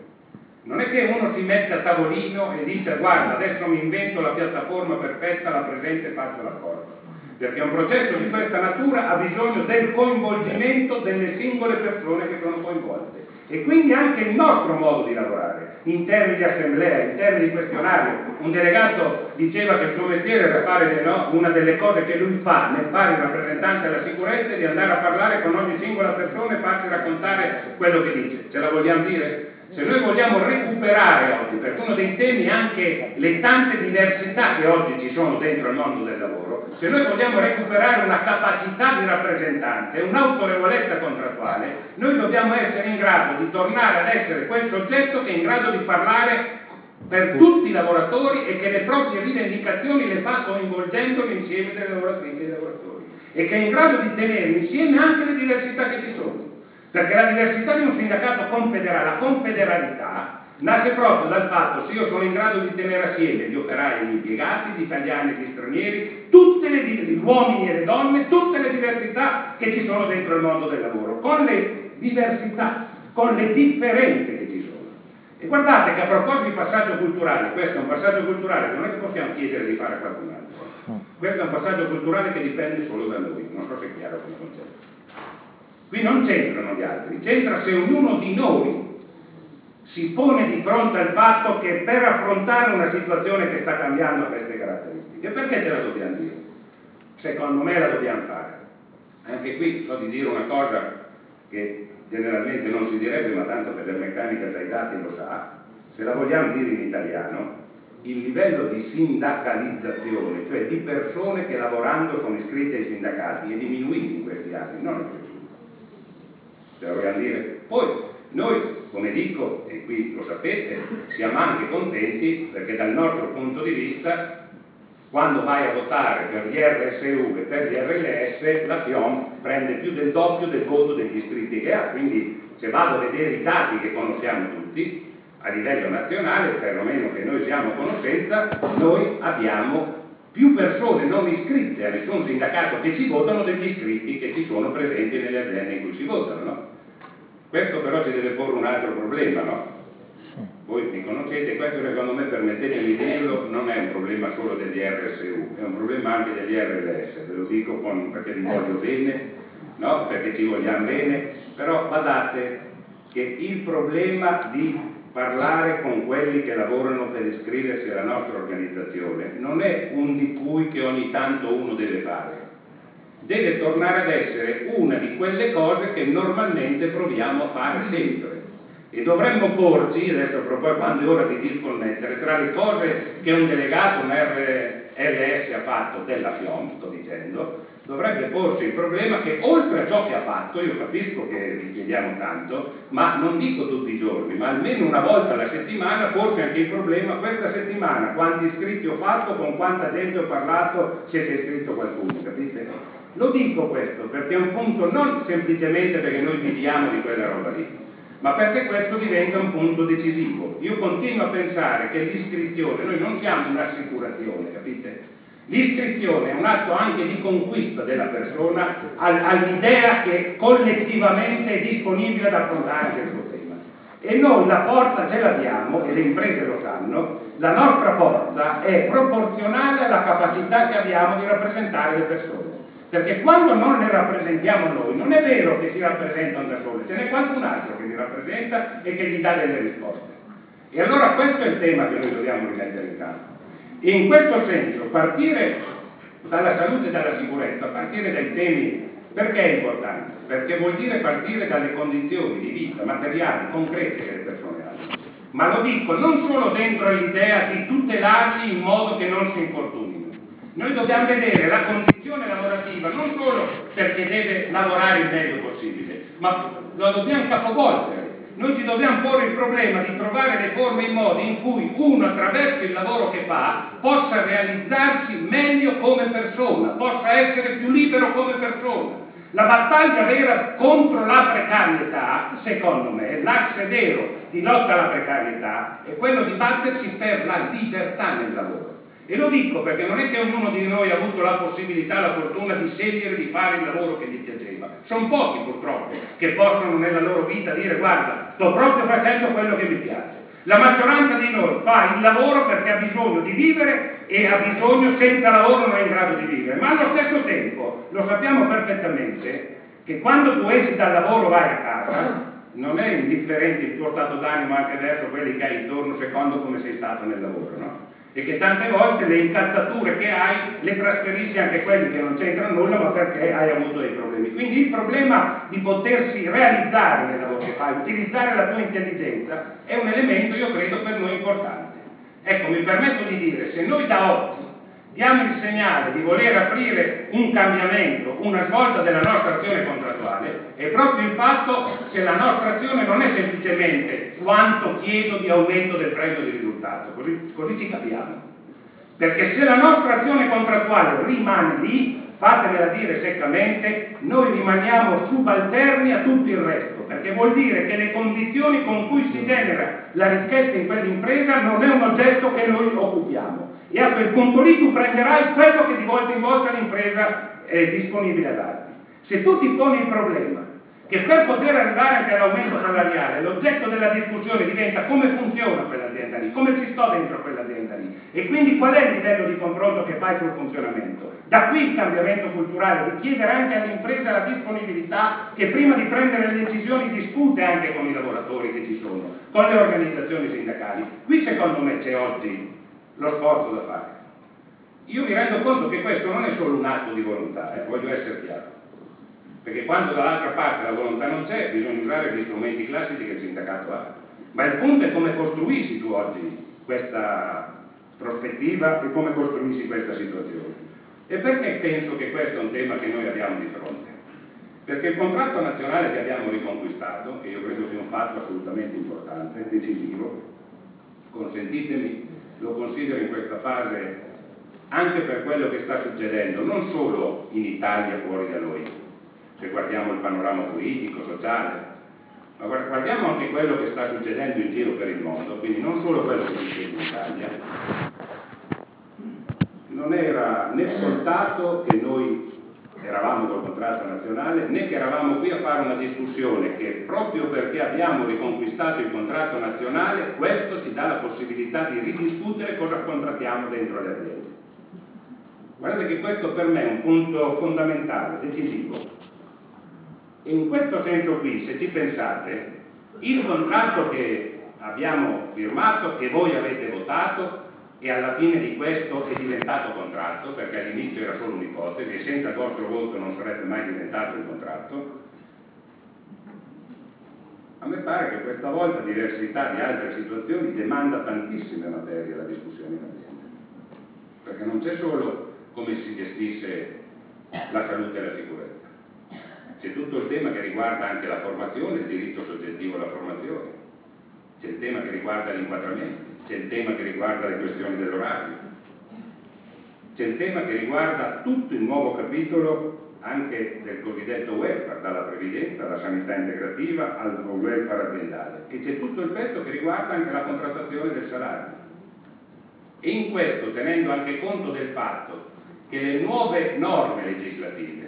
Non è che uno si mette a tavolino e dice guarda adesso mi invento la piattaforma perfetta, la presento e faccio l'accordo perché un processo di questa natura ha bisogno del coinvolgimento delle singole persone che sono coinvolte e quindi anche il nostro modo di lavorare in termini di assemblea, in termini di questionario un delegato diceva che il suo mestiere era fare no, una delle cose che lui fa nel fare il rappresentante della sicurezza di andare a parlare con ogni singola persona e farsi raccontare quello che dice ce la vogliamo dire? se noi vogliamo recuperare oggi, perché uno dei temi è anche le tante diversità che oggi ci sono dentro il mondo del lavoro, se noi vogliamo recuperare una capacità di rappresentanza e un'autorevolezza contrattuale, noi dobbiamo essere in grado di tornare ad essere quel soggetto che è in grado di parlare per tutti i lavoratori e che le proprie rivendicazioni le fa coinvolgendo l'insieme delle lavoratrici e dei lavoratori e che è in grado di tenere insieme anche le diversità che ci sono. Perché la diversità di un sindacato confederale, la confederalità, nasce proprio dal fatto se io sono in grado di tenere assieme gli operai e gli impiegati, gli italiani e gli stranieri, le, gli uomini e le donne, tutte le diversità che ci sono dentro il mondo del lavoro, con le diversità, con le differenze che ci sono. E guardate che a proposito di passaggio culturale, questo è un passaggio culturale che non è che possiamo chiedere di fare a qualcun altro, questo è un passaggio culturale che dipende solo da noi, non so se è chiaro come concetto. Qui non c'entrano gli altri, c'entra se ognuno di noi si pone di fronte al fatto che per affrontare una situazione che sta cambiando queste caratteristiche, perché ce la dobbiamo dire? Secondo me la dobbiamo fare. Anche qui so di dire una cosa che generalmente non si direbbe, ma tanto per la meccanica dai dati lo sa, se la vogliamo dire in italiano, il livello di sindacalizzazione, cioè di persone che lavorando sono iscritte ai sindacati, è diminuito in questi anni, non è cresciuto. Se la vogliamo dire? Poi noi, come dico, e qui lo sapete, siamo anche contenti perché dal nostro punto di vista quando vai a votare per gli RSU e per gli RLS la FIOM prende più del doppio del voto degli iscritti che ha, quindi se vado a vedere i dati che conosciamo tutti a livello nazionale, perlomeno che noi siamo a conoscenza, noi abbiamo più persone non iscritte a nessun sindacato che ci votano degli iscritti che ci sono presenti nelle aziende in cui si votano. No? Questo però ci deve porre un altro problema, no? voi mi conoscete, questo secondo me permettetemi di dirlo, non è un problema solo degli RSU, è un problema anche degli RLS, ve lo dico con, perché vi voglio bene, no? perché ci vogliamo bene, però guardate che il problema di parlare con quelli che lavorano per iscriversi alla nostra organizzazione non è un di cui che ogni tanto uno deve fare, deve tornare ad essere una di quelle cose che normalmente proviamo a fare sempre e dovremmo porci, adesso proprio quando è ora di disconnettere, tra le cose che un delegato, un RLS ha fatto della FIOM, sto dicendo, dovrebbe porsi il problema che oltre a ciò che ha fatto, io capisco che vi chiediamo tanto, ma non dico tutti i giorni, ma almeno una volta alla settimana porsi anche il problema, questa settimana quanti iscritti ho fatto, con quanta gente ho parlato, se si è iscritto qualcuno, capite? Lo dico questo perché è un punto non semplicemente perché noi viviamo di quella roba lì, ma perché questo diventa un punto decisivo. Io continuo a pensare che l'iscrizione, noi non siamo un'assicurazione, capite? L'iscrizione è un atto anche di conquista della persona all'idea che collettivamente è disponibile ad affrontare questo tema. E noi la forza ce l'abbiamo, e le imprese lo sanno, la nostra forza è proporzionale alla capacità che abbiamo di rappresentare le persone. Perché quando non le rappresentiamo noi, non è vero che si rappresentano da sole, ce n'è qualcun altro che li rappresenta e che gli dà delle risposte. E allora questo è il tema che noi dobbiamo rimettere in campo. E in questo senso partire dalla salute e dalla sicurezza, partire dai temi, perché è importante? Perché vuol dire partire dalle condizioni di vita materiali, concrete che le persone hanno. Ma lo dico non solo dentro l'idea di tutelarli in modo che non si infortunino. Noi dobbiamo vedere la condizione lavorativa non solo perché deve lavorare il meglio possibile, ma lo dobbiamo capovolgere. Noi ci dobbiamo porre il problema di trovare le forme e i modi in cui uno attraverso il lavoro che fa possa realizzarsi meglio come persona, possa essere più libero come persona. La battaglia vera contro la precarietà, secondo me, l'asse vero di lotta alla precarietà è quello di battersi per la libertà nel lavoro. E lo dico perché non è che ognuno di noi ha avuto la possibilità, la fortuna di scegliere di fare il lavoro che gli piaceva. Sono pochi purtroppo che possono nella loro vita dire guarda, sto proprio facendo quello che mi piace. La maggioranza di noi fa il lavoro perché ha bisogno di vivere e ha bisogno, senza lavoro non è in grado di vivere. Ma allo stesso tempo lo sappiamo perfettamente che quando tu esci dal lavoro vai a casa, non è indifferente il tuo stato d'animo anche verso quelli che hai intorno secondo come sei stato nel lavoro, no? E che tante volte le incazzature che hai le trasferisci anche a quelli che non c'entrano nulla ma perché hai avuto dei problemi. Quindi il problema di potersi realizzare nel lavoro che fai, utilizzare la tua intelligenza è un elemento io credo per noi importante. Ecco, mi permetto di dire, se noi da oggi diamo il segnale di voler aprire un cambiamento, una svolta della nostra azione contrattuale, è proprio il fatto che la nostra azione non è semplicemente quanto chiedo di aumento del premio di risultato, così, così ci capiamo. Perché se la nostra azione contrattuale rimane lì, fatemela dire seccamente, noi rimaniamo subalterni a tutto il resto, perché vuol dire che le condizioni con cui si genera la ricchezza in quell'impresa non è un oggetto che noi occupiamo. E a quel punto lì tu prenderai quello che di volta in volta l'impresa è disponibile a darti. Se tu ti poni il problema che per poter arrivare anche all'aumento salariale l'oggetto della discussione diventa come funziona quell'azienda lì, come ci sto dentro quell'azienda lì e quindi qual è il livello di confronto che fai sul funzionamento. Da qui il cambiamento culturale, di chiedere anche all'impresa la disponibilità che prima di prendere le decisioni discute anche con i lavoratori che ci sono, con le organizzazioni sindacali. Qui secondo me c'è oggi lo sforzo da fare. Io mi rendo conto che questo non è solo un atto di volontà, eh, voglio essere chiaro perché quando dall'altra parte la volontà non c'è bisogna usare gli strumenti classici che il sindacato ha ma il punto è come costruisci tu oggi questa prospettiva e come costruisci questa situazione e perché penso che questo è un tema che noi abbiamo di fronte? Perché il contratto nazionale che abbiamo riconquistato, e io credo sia un fatto assolutamente importante, decisivo, consentitemi, lo considero in questa fase anche per quello che sta succedendo, non solo in Italia fuori da noi, se guardiamo il panorama politico, sociale, ma guardiamo anche quello che sta succedendo in giro per il mondo, quindi non solo quello che succede in Italia, non era né scontato che noi eravamo col contratto nazionale né che eravamo qui a fare una discussione che proprio perché abbiamo riconquistato il contratto nazionale questo ci dà la possibilità di ridiscutere cosa contrattiamo dentro le aziende. Guardate che questo per me è un punto fondamentale, decisivo, e in questo senso qui, se ci pensate, il contratto che abbiamo firmato, che voi avete votato, e alla fine di questo è diventato contratto, perché all'inizio era solo un'ipotesi e senza il vostro voto non sarebbe mai diventato un contratto, a me pare che questa volta, diversità di altre situazioni, demanda tantissime materie la discussione in azienda. Perché non c'è solo come si gestisce la salute e la sicurezza c'è tutto il tema che riguarda anche la formazione, il diritto soggettivo alla formazione, c'è il tema che riguarda gli inquadramenti, c'è il tema che riguarda le questioni dell'orario, c'è il tema che riguarda tutto il nuovo capitolo anche del cosiddetto welfare, dalla previdenza alla sanità integrativa al welfare aziendale. E c'è tutto il pezzo che riguarda anche la contrattazione del salario. E in questo tenendo anche conto del fatto che le nuove norme legislative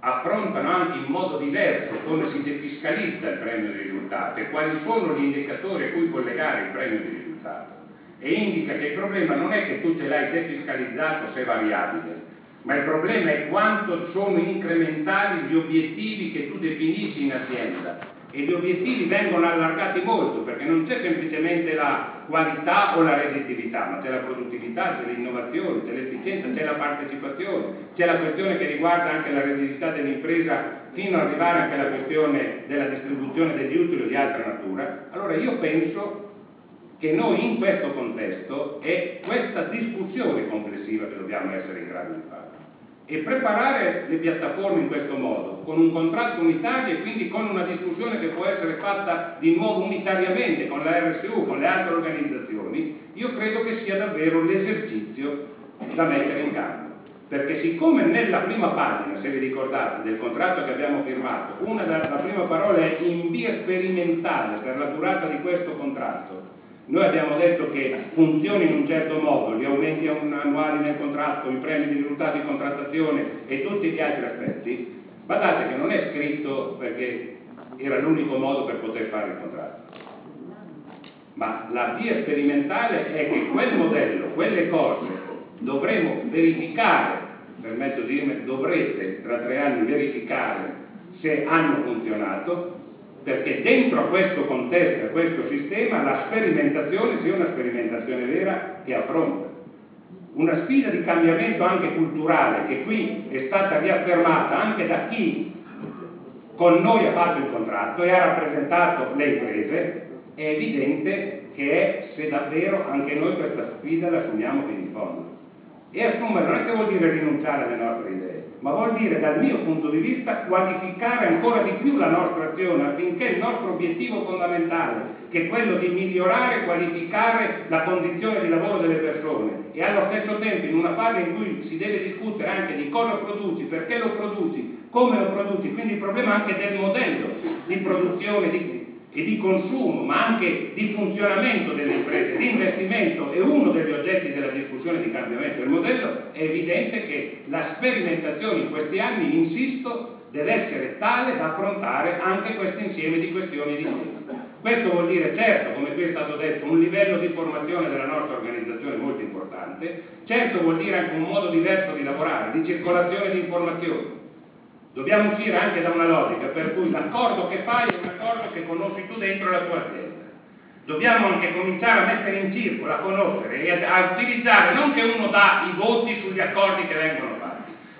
affrontano anche in modo diverso come si defiscalizza il premio di risultato e quali sono gli indicatori a cui collegare il premio di risultato. E indica che il problema non è che tu ce l'hai defiscalizzato se variabile ma il problema è quanto sono incrementali gli obiettivi che tu definisci in azienda e gli obiettivi vengono allargati molto perché non c'è semplicemente la qualità o la redditività, ma c'è la produttività, c'è l'innovazione, c'è l'efficienza, c'è la partecipazione, c'è la questione che riguarda anche la redditività dell'impresa fino ad arrivare anche alla questione della distribuzione degli utili o di altra natura. Allora io penso che noi in questo contesto è questa discussione complessiva che dobbiamo essere in grado di fare e preparare le piattaforme in questo modo, con un contratto unitario e quindi con una discussione che può essere fatta di nuovo unitariamente con la RSU, con le altre organizzazioni, io credo che sia davvero l'esercizio da mettere in campo. Perché siccome nella prima pagina, se vi ricordate, del contratto che abbiamo firmato, una della, la prima parola è in via sperimentale per la durata di questo contratto, noi abbiamo detto che funzioni in un certo modo, gli aumenti annuali nel contratto, i premi di risultati di contrattazione e tutti gli altri aspetti, guardate che non è scritto perché era l'unico modo per poter fare il contratto. Ma la via sperimentale è che quel modello, quelle cose, dovremo verificare, permetto di dirmi, dovrete tra tre anni verificare se hanno funzionato perché dentro a questo contesto, a questo sistema, la sperimentazione sia una sperimentazione vera che affronta. Una sfida di cambiamento anche culturale che qui è stata riaffermata anche da chi con noi ha fatto il contratto e ha rappresentato le imprese, è evidente che è se davvero anche noi questa sfida la assumiamo fino in fondo. E assumere non è che vuol dire rinunciare alle nostre idee, ma vuol dire dal mio punto di vista qualificare ancora di più la nostra azione affinché il nostro obiettivo fondamentale, che è quello di migliorare e qualificare la condizione di lavoro delle persone e allo stesso tempo in una fase in cui si deve discutere anche di cosa produci, perché lo produci, come lo produci, quindi il problema anche del modello di produzione, di e di consumo, ma anche di funzionamento delle imprese, di investimento è uno degli oggetti della discussione di cambiamento del modello, è evidente che la sperimentazione in questi anni, insisto, deve essere tale da affrontare anche questo insieme di questioni di temi. Questo vuol dire, certo, come qui è stato detto, un livello di formazione della nostra organizzazione molto importante, certo vuol dire anche un modo diverso di lavorare, di circolazione di informazioni, Dobbiamo uscire anche da una logica per cui l'accordo che fai è un accordo che conosci tu dentro la tua azienda. Dobbiamo anche cominciare a mettere in circolo, a conoscere e a utilizzare non che uno dà i voti sugli accordi che vengono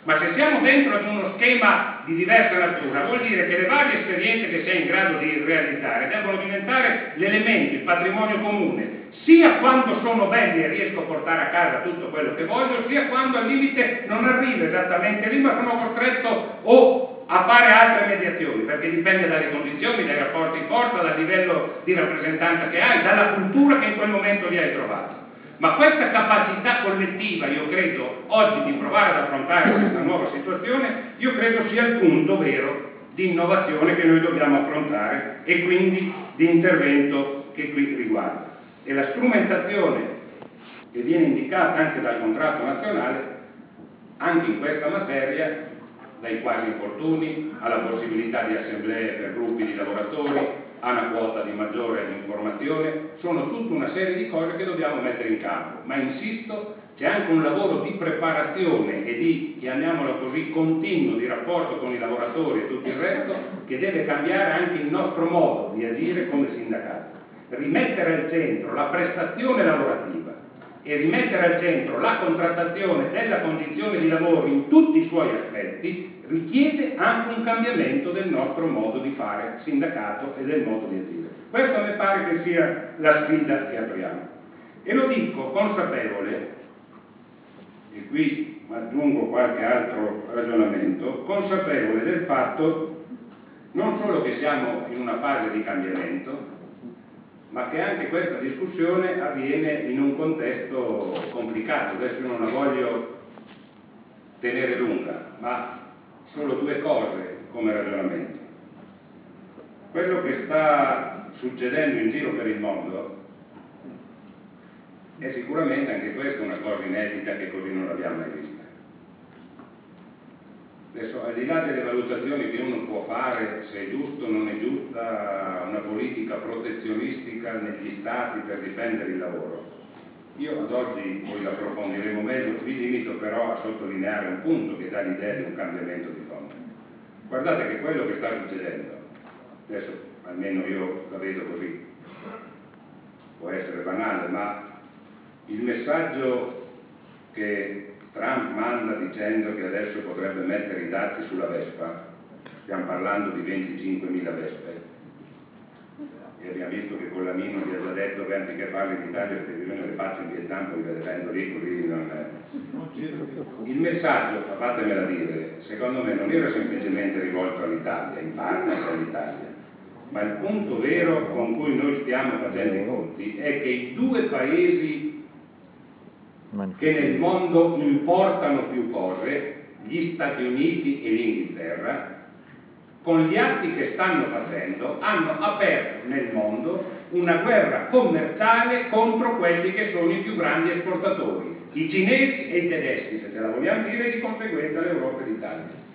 ma se siamo dentro ad uno schema di diversa natura, vuol dire che le varie esperienze che sei in grado di realizzare devono diventare l'elemento, il patrimonio comune, sia quando sono belli e riesco a portare a casa tutto quello che voglio, sia quando al limite non arrivo esattamente lì, ma sono costretto o a fare altre mediazioni, perché dipende dalle condizioni, dai rapporti di forza, dal livello di rappresentanza che hai, dalla cultura che in quel momento li hai trovato. Ma questa capacità collettiva, io credo, oggi di provare ad affrontare questa nuova situazione, io credo sia il punto vero di innovazione che noi dobbiamo affrontare e quindi di intervento che qui riguarda. E la strumentazione che viene indicata anche dal contratto nazionale anche in questa materia dai quasi infortuni alla possibilità di assemblee per gruppi di lavoratori a una quota di maggiore informazione sono tutta una serie di cose che dobbiamo mettere in campo. Ma insisto c'è anche un lavoro di preparazione e di, chiamiamolo così, continuo di rapporto con i lavoratori e tutto il resto che deve cambiare anche il nostro modo di agire come sindacato. Rimettere al centro la prestazione lavorativa e rimettere al centro la contrattazione della condizione di lavoro in tutti i suoi aspetti richiede anche un cambiamento del nostro modo di fare sindacato e del modo di agire. Questa mi pare che sia la sfida che apriamo. E lo dico consapevole, e qui aggiungo qualche altro ragionamento, consapevole del fatto non solo che siamo in una fase di cambiamento, ma che anche questa discussione avviene in un contesto complicato. Adesso non la voglio tenere lunga, ma solo due cose come ragionamento. Quello che sta succedendo in giro per il mondo è sicuramente anche questa una cosa inedita che così non l'abbiamo mai vista. Adesso, al di là delle valutazioni che uno può fare, se è giusto o non è giusta una politica protezionistica negli stati per difendere il lavoro, io ad oggi, poi l'approfondiremo meglio, vi limito però a sottolineare un punto che dà l'idea di un cambiamento di fondo. Guardate che quello che sta succedendo, adesso almeno io la vedo così, può essere banale, ma il messaggio che Trump manda dicendo che adesso potrebbe mettere i dazi sulla Vespa, stiamo parlando di 25.000 Vespe, e abbiamo visto che con l'Amino vi ha già detto che anziché farle in Italia perché bisogna le faccio in Vietnam, poi ve le vendo lì così non è. Il messaggio, fatemela dire, secondo me non era semplicemente rivolto all'Italia, in parte all'Italia, ma il punto vero con cui noi stiamo facendo i conti è che i due paesi che nel mondo importano più cose, gli Stati Uniti e l'Inghilterra, con gli atti che stanno facendo, hanno aperto nel mondo una guerra commerciale contro quelli che sono i più grandi esportatori, i cinesi e i tedeschi, se ce la vogliamo dire, e di conseguenza l'Europa e l'Italia.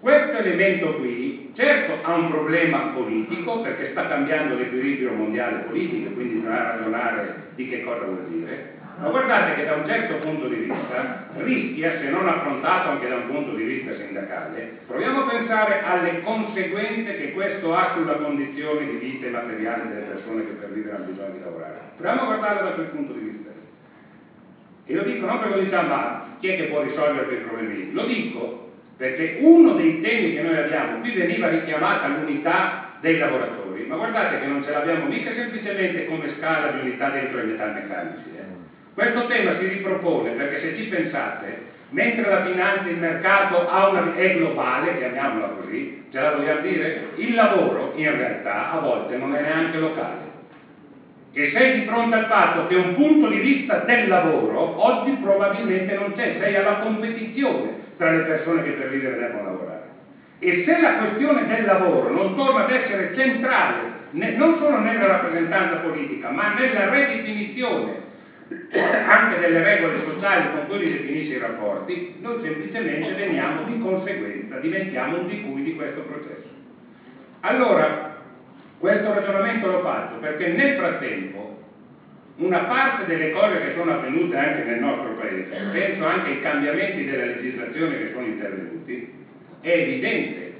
Questo elemento qui, certo, ha un problema politico perché sta cambiando l'equilibrio mondiale politico, quindi bisogna ragionare di che cosa vuol dire, ma guardate che da un certo punto di vista rischia, se non affrontato anche da un punto di vista sindacale, proviamo a pensare alle conseguenze che questo ha sulla condizione di vita e materiale delle persone che per vivere hanno bisogno di lavorare. Proviamo a guardarlo da quel punto di vista. E lo dico non perché lo diciamo, ma chi è che può risolvere quei problemi? Lo dico perché uno dei temi che noi abbiamo, qui veniva richiamata l'unità dei lavoratori, ma guardate che non ce l'abbiamo mica semplicemente come scala di unità dentro i metalmeccanici, eh? Questo tema si ripropone perché se ci pensate, mentre la finanza, il mercato una, è globale, chiamiamola così, ce la vogliamo dire? Il lavoro in realtà a volte non è neanche locale. E sei di fronte al fatto che un punto di vista del lavoro oggi probabilmente non c'è, sei alla competizione tra le persone che per vivere devono lavorare. E se la questione del lavoro non torna ad essere centrale, non solo nella rappresentanza politica, ma nella redefinizione anche delle regole sociali con cui ridefinisce i rapporti, noi semplicemente veniamo di conseguenza, diventiamo un di cui di questo processo. Allora, questo ragionamento lo faccio perché nel frattempo una parte delle cose che sono avvenute anche nel nostro paese, penso anche ai cambiamenti della legislazione che sono intervenuti, è evidente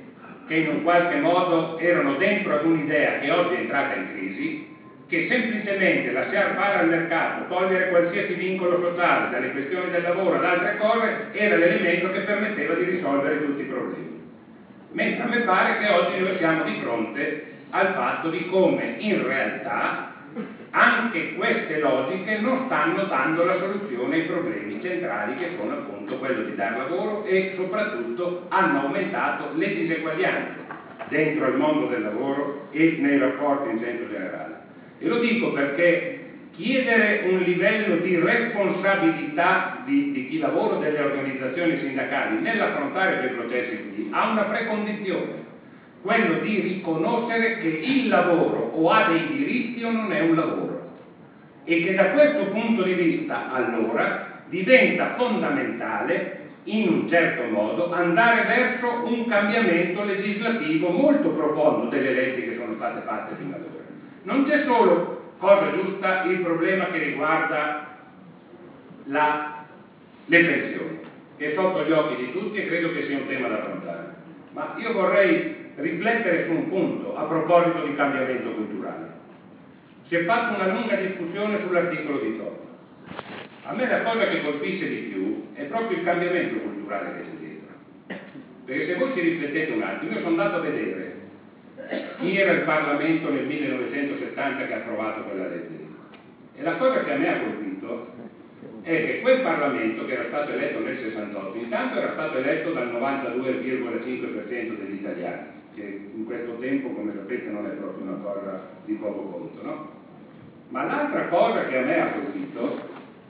che in un qualche modo erano dentro ad un'idea che oggi è entrata in crisi, che semplicemente lasciare fare al mercato, togliere qualsiasi vincolo sociale, dalle questioni del lavoro ad altre cose, era l'elemento che permetteva di risolvere tutti i problemi. Mentre a me pare che oggi noi siamo di fronte al fatto di come in realtà anche queste logiche non stanno dando la soluzione ai problemi centrali che sono appunto quello di dar lavoro e soprattutto hanno aumentato le diseguaglianze dentro il mondo del lavoro e nei rapporti in senso generale. E lo dico perché chiedere un livello di responsabilità di, di chi lavora delle organizzazioni sindacali nell'affrontare quei processi qui ha una precondizione quello di riconoscere che il lavoro o ha dei diritti o non è un lavoro e che da questo punto di vista allora diventa fondamentale in un certo modo andare verso un cambiamento legislativo molto profondo delle leggi che sono state fatte fino ad ora. Non c'è solo, cosa giusta, il problema che riguarda la, le pensioni, che è sotto gli occhi di tutti e credo che sia un tema da affrontare. Ma io vorrei riflettere su un punto a proposito di cambiamento culturale. Si è fatta una lunga discussione sull'articolo di Torno. A me la cosa che colpisce di più è proprio il cambiamento culturale che c'è dietro. Perché se voi ci riflettete un attimo, io sono andato a vedere chi era il Parlamento nel 1970 che ha approvato quella legge E la cosa che a me ha colpito è che quel Parlamento che era stato eletto nel 68 intanto era stato eletto dal 92,5% degli italiani che in questo tempo, come sapete, non è proprio una cosa di poco conto, no? Ma l'altra cosa che a me ha colpito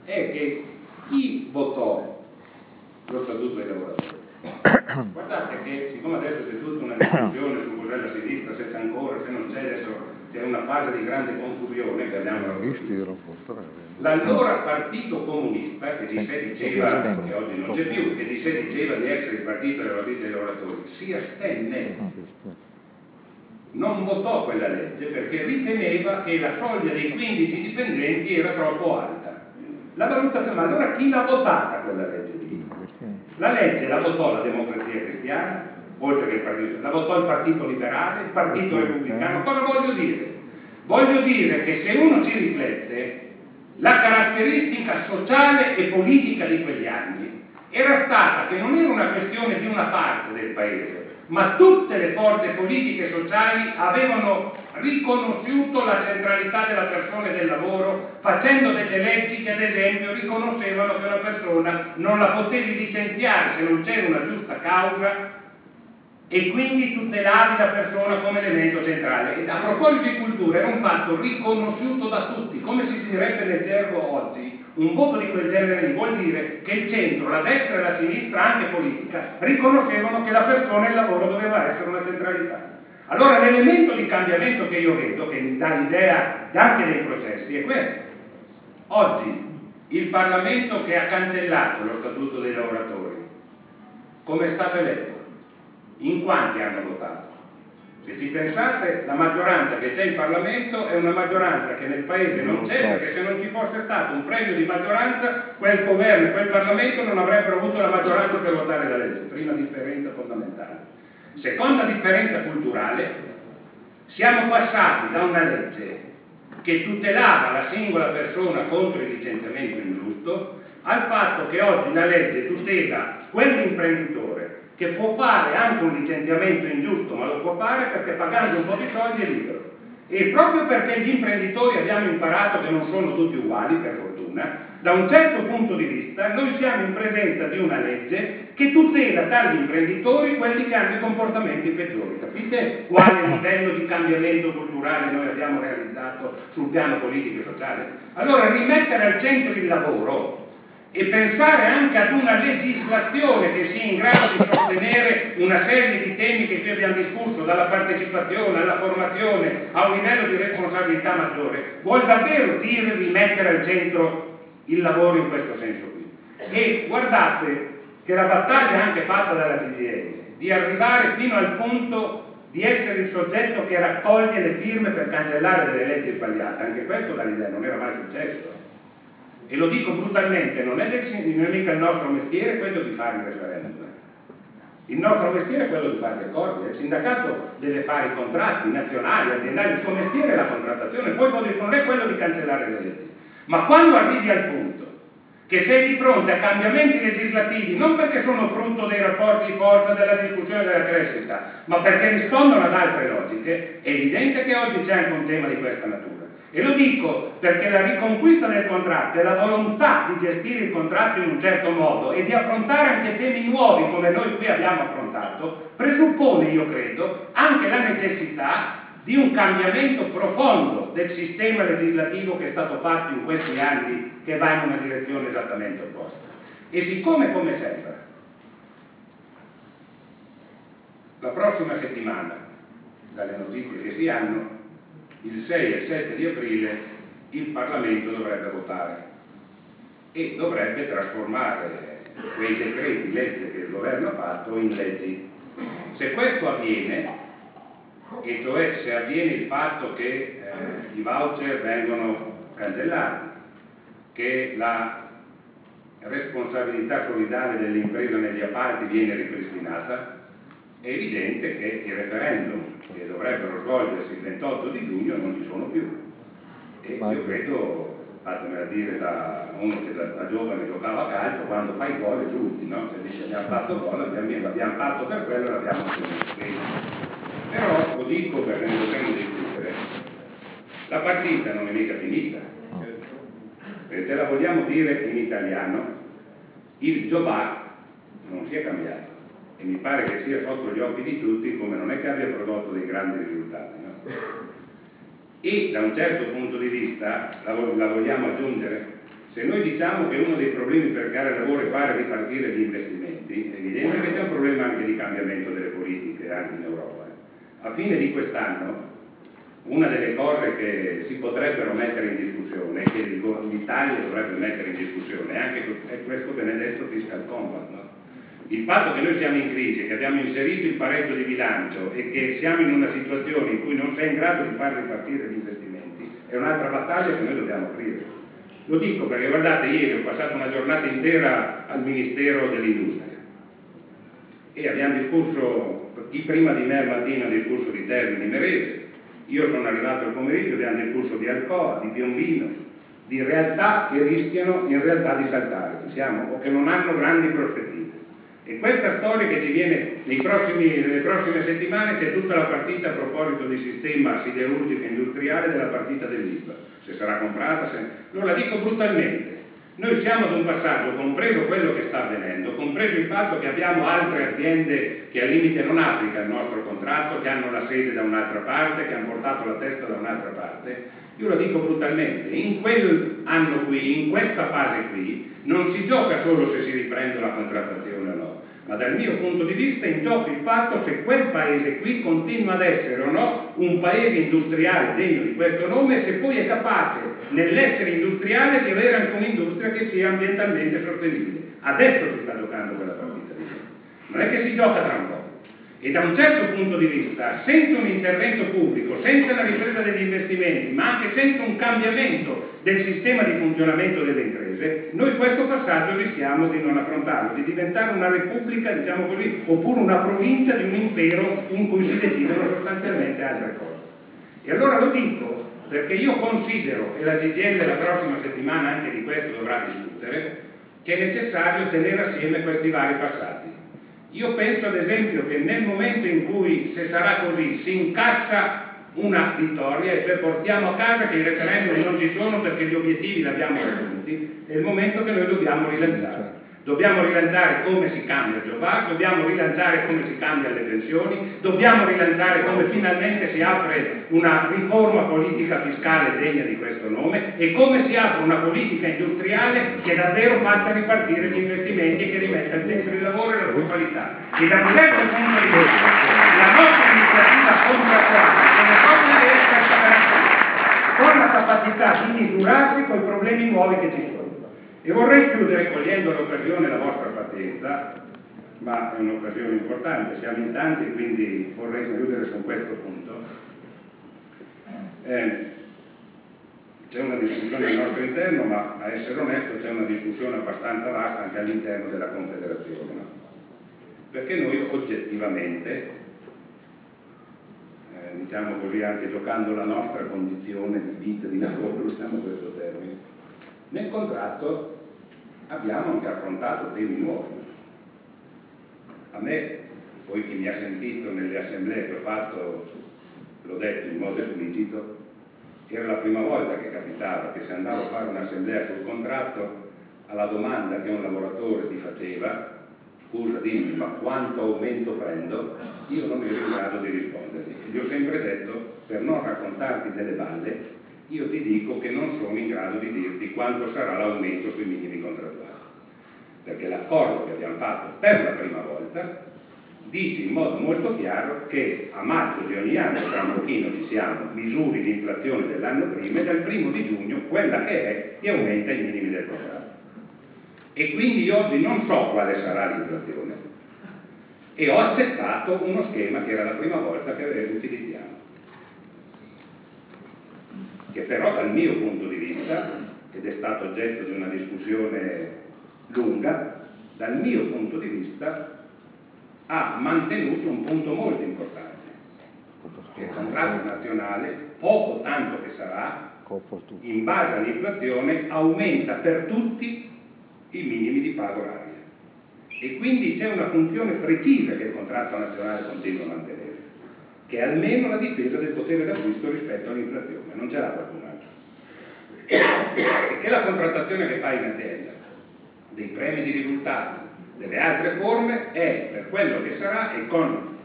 è che chi votò lo Statuto dei lavoratori? Guardate che, siccome adesso c'è tutta una discussione su cos'è la sinistra, se c'è ancora, se non c'è, adesso c'è una fase di grande confusione che abbiamo l'allora partito comunista che di sé diceva che oggi non c'è più che di sé diceva di essere il partito dei lavoratori si astenne. Non votò quella legge perché riteneva che la soglia dei 15 dipendenti era troppo alta. La valutazione ma allora chi l'ha votata quella legge lì? La legge la votò la democrazia cristiana oltre che il partito, la votò il partito liberale, il partito repubblicano. Cosa voglio dire? Voglio dire che se uno ci riflette, la caratteristica sociale e politica di quegli anni era stata che non era una questione di una parte del paese, ma tutte le forze politiche e sociali avevano riconosciuto la centralità della persona e del lavoro facendo delle leggi che ad esempio riconoscevano che una persona non la potevi licenziare se non c'era una giusta causa e quindi tutelavi la persona come elemento centrale. A proposito di cultura, è un fatto riconosciuto da tutti, come si direbbe nel gergo oggi, un voto di quel genere vuol dire che il centro, la destra e la sinistra, anche politica, riconoscevano che la persona e il lavoro doveva essere una centralità. Allora l'elemento di cambiamento che io vedo, che mi dà l'idea anche dei processi, è questo. Oggi il Parlamento che ha cancellato lo Statuto dei lavoratori, come è stato eletto? in quanti hanno votato? Se ci pensate, la maggioranza che c'è in Parlamento è una maggioranza che nel Paese non c'è, perché se non ci fosse stato un premio di maggioranza, quel governo e quel Parlamento non avrebbero avuto la maggioranza per votare la legge. Prima differenza fondamentale. Seconda differenza culturale, siamo passati da una legge che tutelava la singola persona contro il licenziamento ingiusto al fatto che oggi la legge tutela quell'imprenditore che può fare anche un licenziamento ingiusto, ma lo può fare perché pagando un po' di soldi è libero. E proprio perché gli imprenditori abbiamo imparato che non sono tutti uguali, per fortuna, da un certo punto di vista noi siamo in presenza di una legge che tutela dagli imprenditori quelli che hanno i comportamenti peggiori. Capite quale livello di cambiamento culturale noi abbiamo realizzato sul piano politico e sociale? Allora rimettere al centro il lavoro e pensare anche ad una legislazione che sia in grado di sostenere una serie di temi che qui abbiamo discusso, dalla partecipazione alla formazione a un livello di responsabilità maggiore, vuol davvero dire rimettere al centro il lavoro in questo senso qui. E guardate che la battaglia anche fatta dalla CGL di arrivare fino al punto di essere il soggetto che raccoglie le firme per cancellare delle leggi sbagliate, anche questo dall'idea non era mai successo e lo dico brutalmente, non è, non è mica il nostro mestiere quello di fare il referendum. Il nostro mestiere è quello di fare gli accordi, il sindacato deve fare i contratti nazionali, aziendali, il suo mestiere è la contrattazione, poi non è quello di cancellare le leggi. Ma quando arrivi al punto che sei di fronte a cambiamenti legislativi, non perché sono frutto dei rapporti di forza, della discussione della crescita, ma perché rispondono ad altre logiche, è evidente che oggi c'è anche un tema di questa natura. E lo dico perché la riconquista del contratto e la volontà di gestire il contratto in un certo modo e di affrontare anche temi nuovi come noi qui abbiamo affrontato, presuppone, io credo, anche la necessità di un cambiamento profondo del sistema legislativo che è stato fatto in questi anni che va in una direzione esattamente opposta. E siccome, come sembra, la prossima settimana, dalle notizie che si hanno, il 6 e il 7 di aprile il Parlamento dovrebbe votare e dovrebbe trasformare quei decreti legge che il governo ha fatto in leggi. Se questo avviene, e cioè se avviene il fatto che eh, i voucher vengono cancellati, che la responsabilità solidale dell'impresa negli appalti viene ripristinata, è evidente che i referendum che dovrebbero svolgersi il 28 di giugno non ci sono più. E io credo, fatemela dire da uno che da, da, giovane giocava a calcio, quando fai gol esulti, no? Se dice abbiamo fatto gol, abbiamo, fatto per quello e l'abbiamo ottenuto. Però lo dico ne dovremmo discutere. La partita non è mica finita. Se la vogliamo dire in italiano, il Giobà non si è cambiato e mi pare che sia sotto gli occhi di tutti come non è che abbia prodotto dei grandi risultati. No? E da un certo punto di vista, la, la vogliamo aggiungere, se noi diciamo che uno dei problemi per creare lavoro è fare ripartire gli investimenti, è evidente che c'è un problema anche di cambiamento delle politiche anche in Europa. A fine di quest'anno una delle cose che si potrebbero mettere in discussione, che l'Italia dovrebbe mettere in discussione, è anche questo benedetto fiscal compact, no? il fatto che noi siamo in crisi, che abbiamo inserito il pareggio di bilancio e che siamo in una situazione in cui non sei in grado di far ripartire gli investimenti è un'altra battaglia che noi dobbiamo aprire. Lo dico perché guardate, ieri ho passato una giornata intera al Ministero dell'Industria e abbiamo discusso, chi prima di me al mattino ha discusso di Termini Merese, io sono arrivato al pomeriggio, abbiamo discusso di Alcoa, di Piombino, di realtà che rischiano in realtà di saltare, siamo, o che non hanno grandi prospettive. E questa storia che ci viene prossimi, nelle prossime settimane c'è tutta la partita a proposito di sistema siderurgico industriale della partita dell'IVA, se sarà comprata, se... non la dico brutalmente. Noi siamo ad un passaggio, compreso quello che sta avvenendo, compreso il fatto che abbiamo altre aziende che al limite non applicano il nostro contratto, che hanno la sede da un'altra parte, che hanno portato la testa da un'altra parte, io la dico brutalmente, in quel anno qui, in questa fase qui, non si gioca solo se si riprende la contrattazione ma dal mio punto di vista in gioco il fatto se quel paese qui continua ad essere o no un paese industriale degno di questo nome se poi è capace nell'essere industriale di avere anche un'industria che sia ambientalmente sostenibile. Adesso si sta giocando quella partita. Non è che si gioca tra un po' e da un certo punto di vista, senza un intervento pubblico, senza la ripresa degli investimenti, ma anche senza un cambiamento del sistema di funzionamento delle imprese, noi questo passaggio rischiamo di non affrontarlo, di diventare una repubblica, diciamo così, oppure una provincia di un impero in cui si decidono sostanzialmente altre cose. E allora lo dico perché io considero, e la CGL la prossima settimana anche di questo dovrà discutere, che è necessario tenere assieme questi vari passaggi io penso ad esempio che nel momento in cui, se sarà così, si incassa una vittoria e cioè portiamo a casa che i referendum non ci sono perché gli obiettivi li abbiamo raggiunti, è il momento che noi dobbiamo rilanciare. Dobbiamo rilanciare come si cambia il Jobs, dobbiamo rilanciare come si cambia le pensioni, dobbiamo rilanciare come finalmente si apre una riforma politica fiscale degna di questo nome e come si apre una politica industriale che davvero faccia ripartire gli investimenti e che rimetta il centro di lavoro e la sua qualità. E da questo punto di vista la nostra iniziativa contrattuale come cosa deve essere con la capacità di misurarsi con i problemi nuovi che ci sono. E vorrei chiudere cogliendo l'occasione e la vostra pazienza, ma è un'occasione importante, siamo in tanti quindi vorrei chiudere su questo punto. Eh, c'è una discussione al nostro interno, ma a essere onesto c'è una discussione abbastanza vasta anche all'interno della Confederazione, no? perché noi oggettivamente, eh, diciamo così anche giocando la nostra condizione di vita, di lavoro, usiamo questo termine, nel contratto abbiamo anche affrontato temi nuovi. A me, poi chi mi ha sentito nelle assemblee che ho fatto, l'ho detto in modo esplicito, era la prima volta che capitava che se andavo a fare un'assemblea sul contratto, alla domanda che un lavoratore ti faceva, scusa dimmi ma quanto aumento prendo, io non ero in grado di rispondergli. E gli ho sempre detto, per non raccontarti delle balle, io ti dico che non sono in grado di dirti quanto sarà l'aumento sui minimi contrattuali. Perché l'accordo che abbiamo fatto per la prima volta dice in modo molto chiaro che a maggio di ogni anno, tra un pochino ci siamo, misuri l'inflazione dell'anno prima e dal primo di giugno quella che è ti aumenta i minimi del contratto. E quindi io oggi non so quale sarà l'inflazione e ho accettato uno schema che era la prima volta che utilizziamo che però dal mio punto di vista, ed è stato oggetto di una discussione lunga, dal mio punto di vista ha mantenuto un punto molto importante, che il contratto nazionale, poco tanto che sarà, in base all'inflazione, aumenta per tutti i minimi di pago oraria. E quindi c'è una funzione precisa che il contratto nazionale continua a mantenere che è almeno la difesa del potere d'acquisto rispetto all'inflazione, non ce l'ha qualcun altro. E che la contrattazione che fai in azienda, dei premi di risultato, delle altre forme, è per quello che sarà e con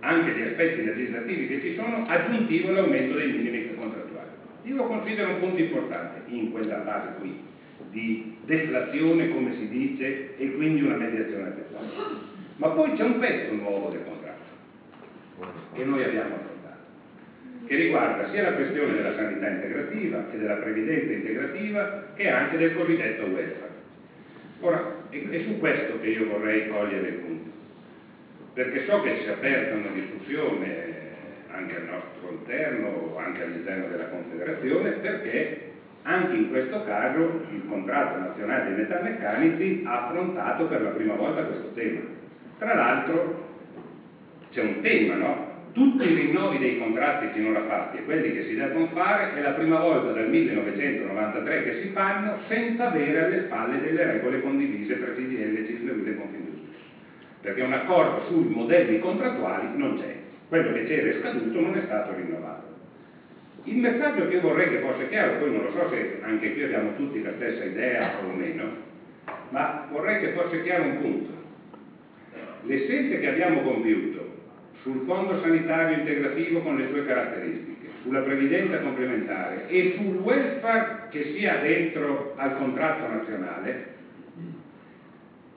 anche gli aspetti legislativi che ci sono, aggiuntivo l'aumento dei minimi contrattuali. Io lo considero un punto importante in quella fase qui, di deflazione come si dice e quindi una mediazione adeguata. Ma poi c'è un pezzo nuovo del contratto che noi abbiamo affrontato, che riguarda sia la questione della sanità integrativa e della previdenza integrativa che anche del cosiddetto welfare. Ora, è su questo che io vorrei cogliere il punto, perché so che si è aperta una discussione anche al nostro interno, anche all'interno della Confederazione, perché anche in questo caso il contratto nazionale dei metalmeccanici ha affrontato per la prima volta questo tema. Tra l'altro c'è un tema, no? Tutti i rinnovi dei contratti finora fatti e quelli che si devono fare è la prima volta dal 1993 che si fanno senza avere alle spalle delle regole condivise tra CGL, CISL e Confindustria. Perché un accordo sui modelli contrattuali non c'è. Quello che c'era è scaduto non è stato rinnovato. Il messaggio che io vorrei che fosse chiaro, poi non lo so se anche qui abbiamo tutti la stessa idea o meno, ma vorrei che fosse chiaro un punto. Le scelte che abbiamo compiuto sul fondo sanitario integrativo con le sue caratteristiche, sulla previdenza complementare e sul welfare che sia dentro al contratto nazionale,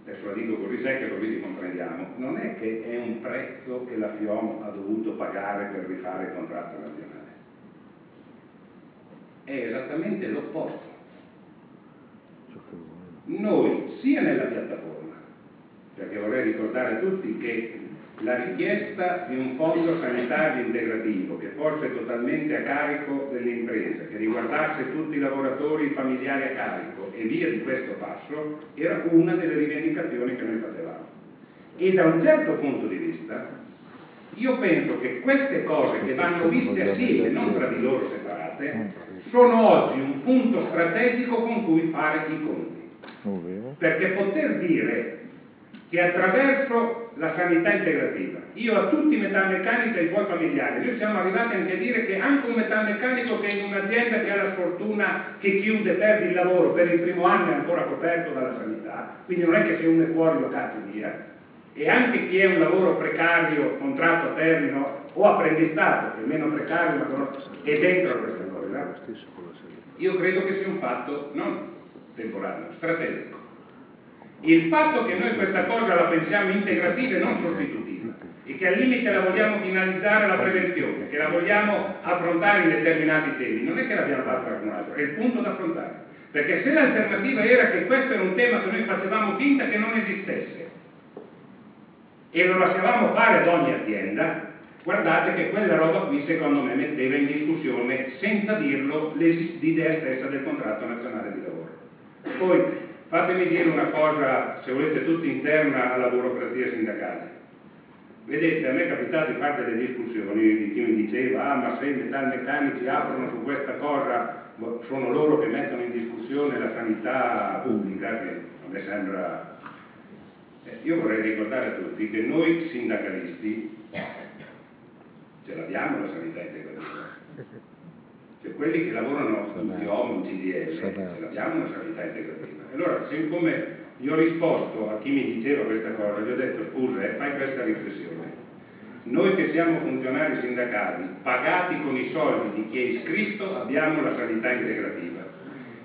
adesso la dico così secca così ci comprendiamo, non è che è un prezzo che la FIOM ha dovuto pagare per rifare il contratto nazionale, è esattamente l'opposto. Noi, sia nella piattaforma, perché vorrei ricordare a tutti che la richiesta di un fondo sanitario integrativo che fosse totalmente a carico delle imprese, che riguardasse tutti i lavoratori e i familiari a carico e via di questo passo, era una delle rivendicazioni che noi facevamo. E da un certo punto di vista, io penso che queste cose che vanno viste assieme, non tra di loro separate, sono oggi un punto strategico con cui fare i conti. Perché poter dire che attraverso la sanità integrativa. Io a tutti i metalmeccanici e ai suoi familiari, noi siamo arrivati anche a dire che anche un metalmeccanico che in un'azienda che ha la sfortuna che chiude, perde il lavoro per il primo anno è ancora coperto dalla sanità, quindi non è che se uno è fuori lo cacci via, e anche chi è un lavoro precario, contratto a termine o apprendistato, che è meno precario ma è dentro a questa cosa, io credo che sia un fatto non temporaneo, strategico. Il fatto che noi questa cosa la pensiamo integrativa e non sostitutiva e che al limite la vogliamo finalizzare alla prevenzione, che la vogliamo affrontare in determinati temi, non è che l'abbiamo fatto qualcun altro, è il punto da affrontare. Perché se l'alternativa era che questo era un tema che noi facevamo finta che non esistesse e lo lasciavamo fare ad ogni azienda, guardate che quella roba qui secondo me metteva in discussione, senza dirlo, l'idea stessa del contratto nazionale di lavoro. Poi fatemi dire una cosa, se volete, tutta interna alla burocrazia sindacale. Vedete, a me è capitato di fare delle discussioni di chi mi diceva ah ma se i metalmeccanici aprono su questa cosa sono loro che mettono in discussione la sanità pubblica, che a me sembra... Eh, io vorrei ricordare a tutti che noi sindacalisti ce l'abbiamo la sanità integrativa cioè quelli che lavorano TIOM, in CDL, ce l'abbiamo una sanità integrativa. Allora, siccome gli ho risposto a chi mi diceva questa cosa, gli ho detto scusa, eh, fai questa riflessione. Noi che siamo funzionari sindacali, pagati con i soldi di chi è iscritto, abbiamo la sanità integrativa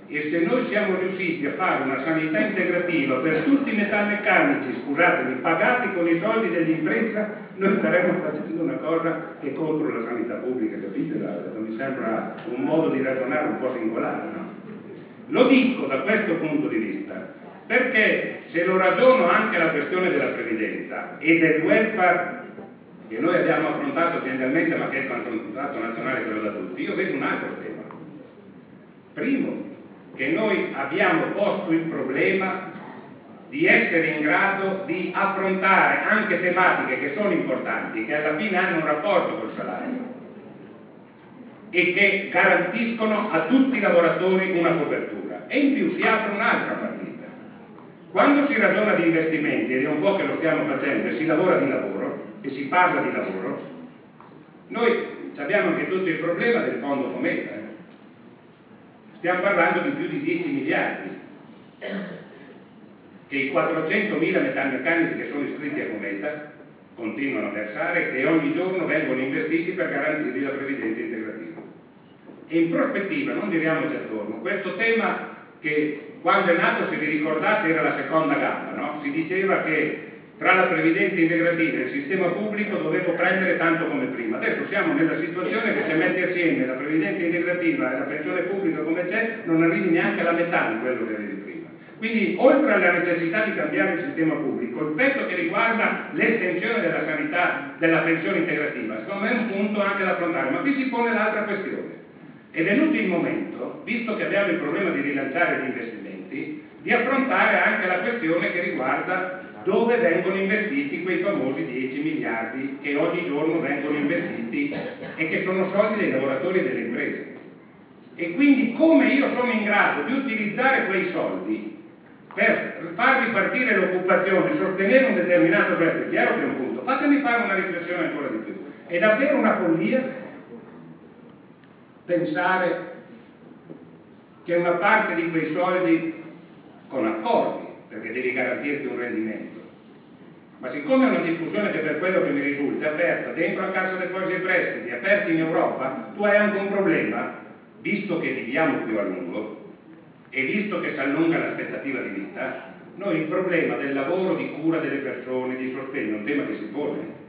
e se noi siamo riusciti a fare una sanità integrativa per tutti i metalmeccanici, scusatemi, pagati con i soldi dell'impresa, noi staremmo facendo una cosa che è contro la sanità pubblica, capite? Mi sembra un modo di ragionare un po' singolare, no? Lo dico da questo punto di vista, perché se lo ragiono anche la questione della previdenza e del welfare che noi abbiamo affrontato tendenzialmente ma che è il contratto nazionale quello da tutti, io vedo un altro tema. Primo, che noi abbiamo posto il problema di essere in grado di affrontare anche tematiche che sono importanti, che alla fine hanno un rapporto col salario e che garantiscono a tutti i lavoratori una copertura. E in più si apre un'altra partita. Quando si ragiona di investimenti, ed è un po' che lo stiamo facendo, e si lavora di lavoro, e si parla di lavoro, noi abbiamo anche tutto il problema del fondo Cometa. Eh? Stiamo parlando di più di 10 miliardi che i 400.000 metalmeccanici che sono iscritti a Cometa continuano a versare e ogni giorno vengono investiti per garantirgli la previdenza integrativa. In prospettiva, non giriamoci attorno, questo tema che quando è nato, se vi ricordate, era la seconda gamba, no? si diceva che tra la previdenza integrativa e il sistema pubblico dovevo prendere tanto come prima. Adesso siamo nella situazione che se metti assieme la previdenza integrativa e la pensione pubblica come c'è, non arrivi neanche alla metà di quello che avevi prima. Quindi, oltre alla necessità di cambiare il sistema pubblico, il pezzo che riguarda l'estensione della sanità, della pensione integrativa, secondo me è un punto anche da affrontare, ma qui si pone l'altra questione. È venuto il momento, visto che abbiamo il problema di rilanciare gli investimenti, di affrontare anche la questione che riguarda dove vengono investiti quei famosi 10 miliardi che ogni giorno vengono investiti e che sono soldi dei lavoratori e delle imprese. E quindi come io sono in grado di utilizzare quei soldi per far ripartire l'occupazione, sostenere un determinato è chiaro che è un punto. Fatemi fare una riflessione ancora di più. È davvero una follia pensare che una parte di quei soldi con accordi perché devi garantirti un rendimento. Ma siccome è una discussione che per quello che mi risulta è aperta dentro la Cassa Depositi e Prestiti, aperta in Europa, tu hai anche un problema, visto che viviamo più a lungo e visto che si allunga l'aspettativa di vita, noi il problema del lavoro, di cura delle persone, di sostegno, è un tema che si pone.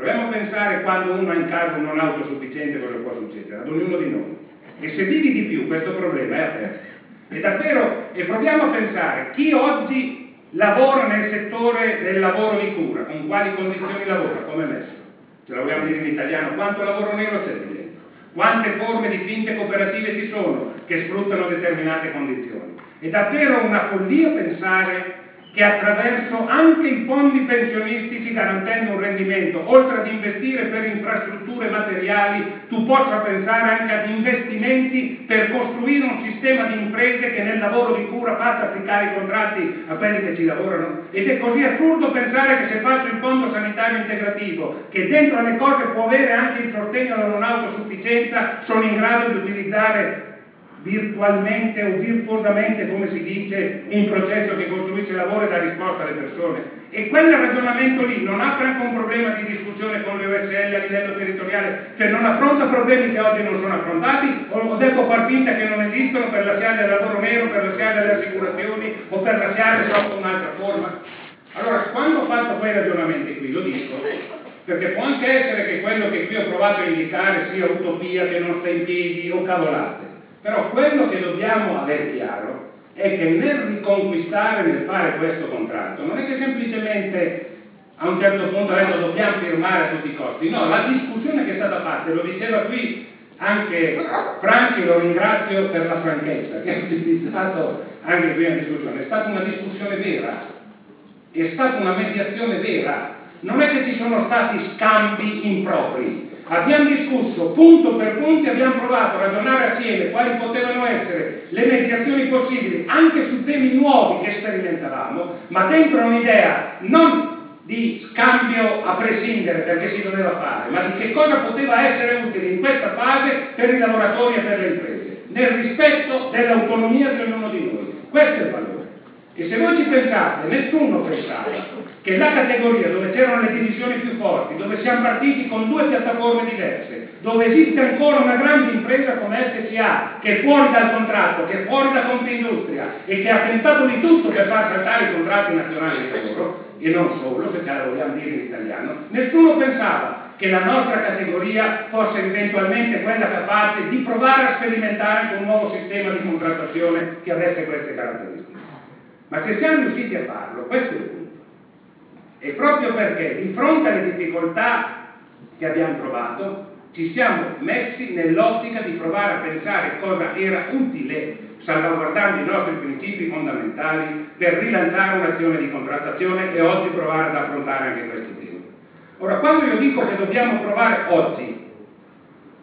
Proviamo a pensare quando uno è in casa non autosufficiente cosa può succedere, ad ognuno di noi. E se vivi di più questo problema è aperto. E davvero, e proviamo a pensare, chi oggi lavora nel settore del lavoro di cura, con quali condizioni lavora, come è messo? Ce la vogliamo dire in italiano, quanto lavoro nero c'è lì dentro? Quante forme di finte cooperative ci sono che sfruttano determinate condizioni? È davvero una follia pensare che attraverso anche i fondi pensionistici garantendo un rendimento, oltre ad investire per infrastrutture materiali, tu possa pensare anche ad investimenti per costruire un sistema di imprese che nel lavoro di cura faccia applicare i contratti a quelli che ci lavorano. Ed è così assurdo pensare che se faccio il fondo sanitario integrativo, che dentro le cose può avere anche il sostegno alla non autosufficienza, sono in grado di utilizzare virtualmente o virtuosamente, come si dice, un processo che costruisce lavoro e dà risposta alle persone. E quel ragionamento lì non apre anche un problema di discussione con le OSL a livello territoriale, cioè non affronta problemi che oggi non sono affrontati o devo far finta che non esistono per lasciare il lavoro nero, per lasciare le assicurazioni o per lasciare sotto un'altra forma. Allora, quando ho fatto quei ragionamenti qui, lo dico, perché può anche essere che quello che qui ho provato a indicare sia utopia, che non sta in piedi o cavolate però quello che dobbiamo avere chiaro è che nel riconquistare, nel fare questo contratto, non è che semplicemente a un certo punto adesso dobbiamo firmare a tutti i costi, no, la discussione che è stata fatta, lo diceva qui anche Franci, lo ringrazio per la franchezza che ha utilizzato anche qui in discussione, è stata una discussione vera, è stata una mediazione vera, non è che ci sono stati scambi impropri, Abbiamo discusso punto per punto abbiamo provato a ragionare assieme quali potevano essere le mediazioni possibili anche su temi nuovi che sperimentavamo, ma dentro un'idea non di scambio a prescindere perché si doveva fare, ma di che cosa poteva essere utile in questa fase per i lavoratori e per le imprese, nel rispetto dell'autonomia di ognuno di noi. Questo è il valore. E se voi ci pensate, nessuno pensava che la categoria dove c'erano le divisioni più forti, dove siamo partiti con due piattaforme diverse, dove esiste ancora una grande impresa come FCA che è fuori dal contratto, che è fuori da Confindustria e che ha tentato di tutto per far saltare i contratti nazionali di lavoro, e non solo, se ce la vogliamo dire in italiano, nessuno pensava che la nostra categoria fosse eventualmente quella capace di provare a sperimentare un nuovo sistema di contrattazione che avesse queste caratteristiche. Ma se siamo riusciti a farlo, questo è il punto. E proprio perché di fronte alle difficoltà che abbiamo trovato, ci siamo messi nell'ottica di provare a pensare cosa era utile, salvaguardando i nostri principi fondamentali, per rilanciare un'azione di contrattazione e oggi provare ad affrontare anche questi temi. Ora, quando io dico che dobbiamo provare oggi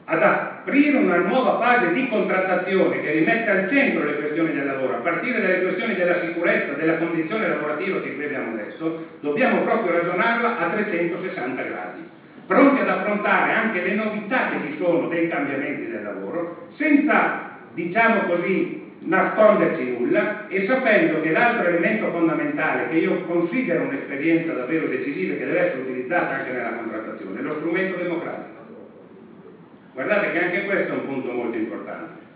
ad aprire una nuova fase di contrattazione che rimette al centro le questioni del lavoro, a partire dalle questioni della sicurezza, della condizione lavorativa che qui abbiamo adesso, dobbiamo proprio ragionarla a 360 gradi, pronti ad affrontare anche le novità che ci sono dei cambiamenti del lavoro, senza, diciamo così, nasconderci nulla e sapendo che l'altro elemento fondamentale che io considero un'esperienza davvero decisiva e che deve essere utilizzata anche nella contrattazione è lo strumento democratico. Guardate che anche questo è un punto molto importante.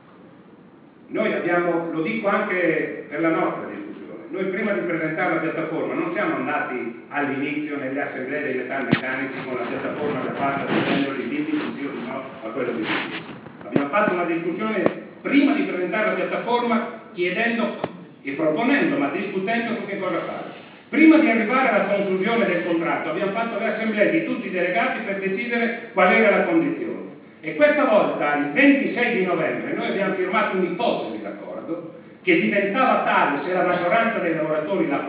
Noi abbiamo, lo dico anche per la nostra discussione, noi prima di presentare la piattaforma non siamo andati all'inizio nelle assemblee dei metalmeccanici con la piattaforma da parte dicendo di dimmi sì o no a quello che dici. Abbiamo fatto una discussione prima di presentare la piattaforma chiedendo e proponendo, ma discutendo su che cosa fare. Prima di arrivare alla conclusione del contratto abbiamo fatto le assemblee di tutti i delegati per decidere qual era la condizione. E questa volta, il 26 di novembre, noi abbiamo firmato un'ipotesi d'accordo che diventava tale se la maggioranza dei lavoratori la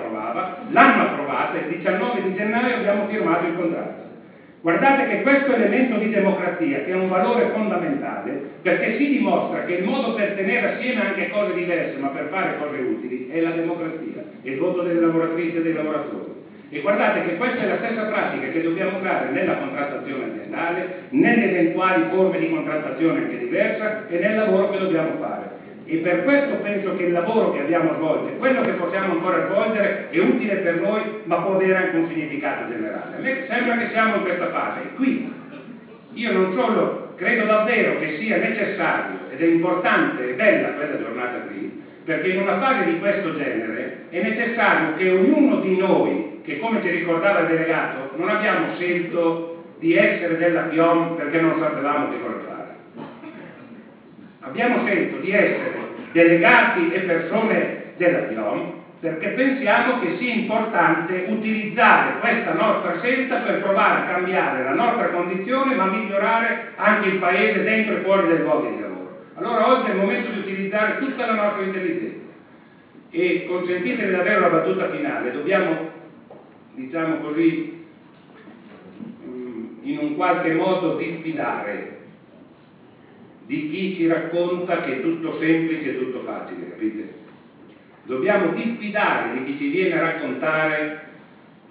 l'hanno approvata e il 19 di gennaio abbiamo firmato il contratto. Guardate che questo elemento di democrazia, che è un valore fondamentale, perché si dimostra che il modo per tenere assieme anche cose diverse, ma per fare cose utili, è la democrazia, è il voto delle lavoratrici e dei lavoratori. E guardate che questa è la stessa pratica che dobbiamo usare nella contrattazione aziendale, nelle eventuali forme di contrattazione anche diversa e nel lavoro che dobbiamo fare. E per questo penso che il lavoro che abbiamo svolto e quello che possiamo ancora svolgere è utile per noi, ma può avere anche un significato generale. A me sembra che siamo in questa fase e qui io non solo credo davvero che sia necessario ed è importante e bella quella giornata qui, perché in una fase di questo genere è necessario che ognuno di noi che come ci ricordava il delegato non abbiamo scelto di essere della FIOM perché non sapevamo che cosa fare abbiamo scelto di essere delegati e persone della FIOM perché pensiamo che sia importante utilizzare questa nostra scelta per provare a cambiare la nostra condizione ma migliorare anche il paese dentro e fuori dai luoghi di lavoro. Allora oggi è il momento di utilizzare tutta la nostra intelligenza. E consentitemi davvero la battuta finale, dobbiamo, diciamo così, mm, in un qualche modo diffidare di chi ci racconta che è tutto semplice tutto facile, capite? Dobbiamo diffidare di chi ci viene a raccontare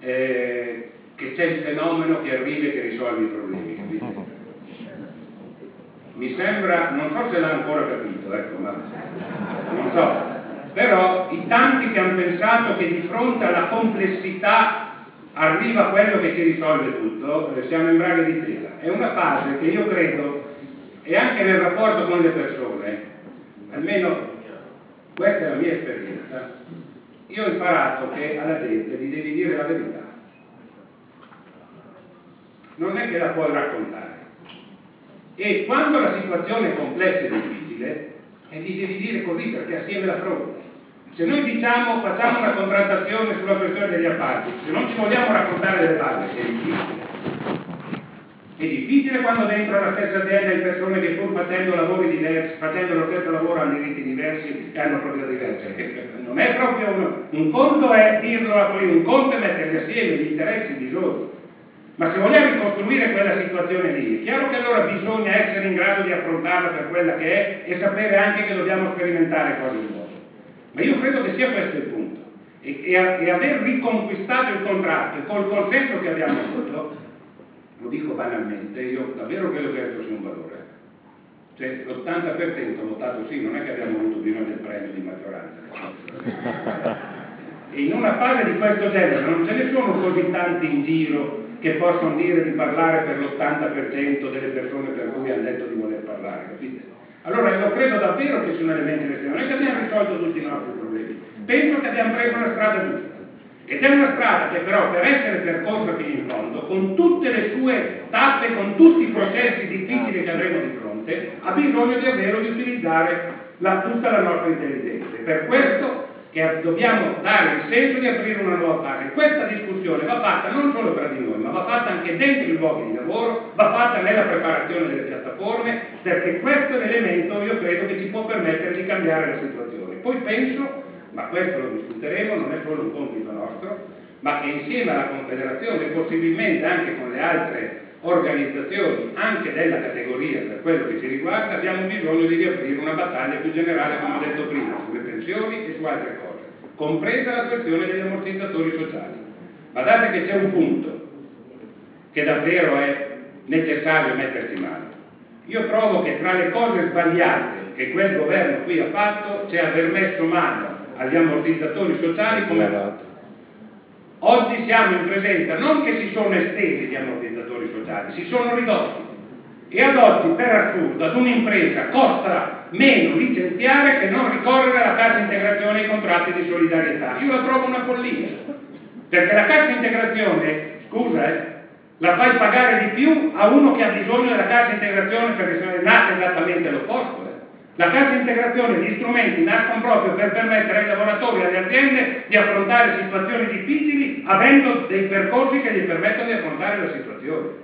eh, che c'è il fenomeno che arriva e che risolve i problemi, capite? Mi sembra, non so se l'ha ancora capito, ecco, ma non so, però i tanti che hanno pensato che di fronte alla complessità arriva quello che ci risolve tutto, eh, siamo in braghe di tela. È una fase che io credo, e anche nel rapporto con le persone, almeno questa è la mia esperienza, io ho imparato che alla gente gli devi dire la verità. Non è che la puoi raccontare. E quando la situazione è complessa e difficile, e gli devi dire così perché assieme la affronti. Se noi diciamo facciamo una contrattazione sulla questione degli appalti, se non ci vogliamo raccontare delle balle, è difficile. È difficile quando dentro la stessa azienda hai persone che pur facendo lavori diversi, facendo lo stesso lavoro hanno diritti diversi e hanno proprio diverse. Non è proprio uno. Un conto è dirlo a quelli, un conto è metterli assieme gli interessi, i bisogni. Ma se vogliamo ricostruire quella situazione lì, è chiaro che allora bisogna essere in grado di affrontarla per quella che è e sapere anche che dobbiamo sperimentare cose nuove. Ma io credo che sia questo il punto. E, e, e aver riconquistato il contratto col consenso che abbiamo avuto, lo dico banalmente, io davvero credo che questo sia un valore. Cioè l'80% ha votato sì, non è che abbiamo avuto bisogno del premio di maggioranza. E in una fase di questo genere non ce ne sono così tanti in giro che possono dire di parlare per l'80% delle persone per cui hanno detto di voler parlare, capite? Allora io credo davvero elemento di non è che abbiamo risolto tutti i nostri problemi, penso che abbiamo preso una strada giusta. Ed è una strada che però per essere percorsa fino in fondo, con tutte le sue tappe, con tutti i processi difficili che avremo di fronte, ha bisogno davvero di utilizzare la, tutta la nostra intelligenza. E per questo che dobbiamo dare il senso di aprire una nuova fase. Questa discussione va fatta non solo tra di noi, ma va fatta anche dentro i luoghi di lavoro, va fatta nella preparazione delle piattaforme, perché questo è l'elemento, io credo, che ci può permettere di cambiare la situazione. Poi penso, ma questo lo discuteremo, non è solo un compito nostro, ma che insieme alla Confederazione, possibilmente anche con le altre organizzazioni, anche della categoria per quello che ci riguarda, abbiamo bisogno di riaprire una battaglia più generale, come ho detto prima, sulle pensioni e su altre cose, compresa la questione degli ammortizzatori sociali. Guardate che c'è un punto che davvero è necessario metterci mano. Io trovo che tra le cose sbagliate che quel governo qui ha fatto c'è aver messo mano agli ammortizzatori sociali come fatto. Oggi siamo in presenza non che si sono estesi gli ammortizzatori sociali, si sono ridotti. E ad oggi, per assurdo, ad un'impresa costa meno licenziare che non ricorrere alla cassa integrazione e ai contratti di solidarietà. Io la trovo una follia, perché la cassa integrazione, scusa, eh, la fai pagare di più a uno che ha bisogno della cassa integrazione perché se è nato esattamente l'opposto. Eh. La cassa integrazione, gli strumenti nascono proprio per permettere ai lavoratori e alle aziende di affrontare situazioni difficili avendo dei percorsi che gli permettono di affrontare la situazione.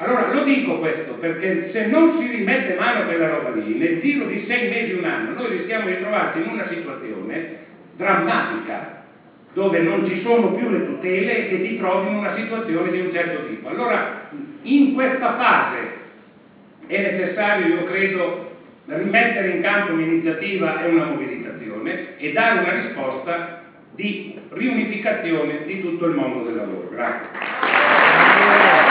Allora lo dico questo perché se non si rimette mano a quella roba lì, nel giro di sei mesi, un anno, noi rischiamo di trovarci in una situazione drammatica dove non ci sono più le tutele e ti trovi in una situazione di un certo tipo. Allora in questa fase è necessario, io credo, rimettere in campo un'iniziativa e una mobilitazione e dare una risposta di riunificazione di tutto il mondo del lavoro. Grazie.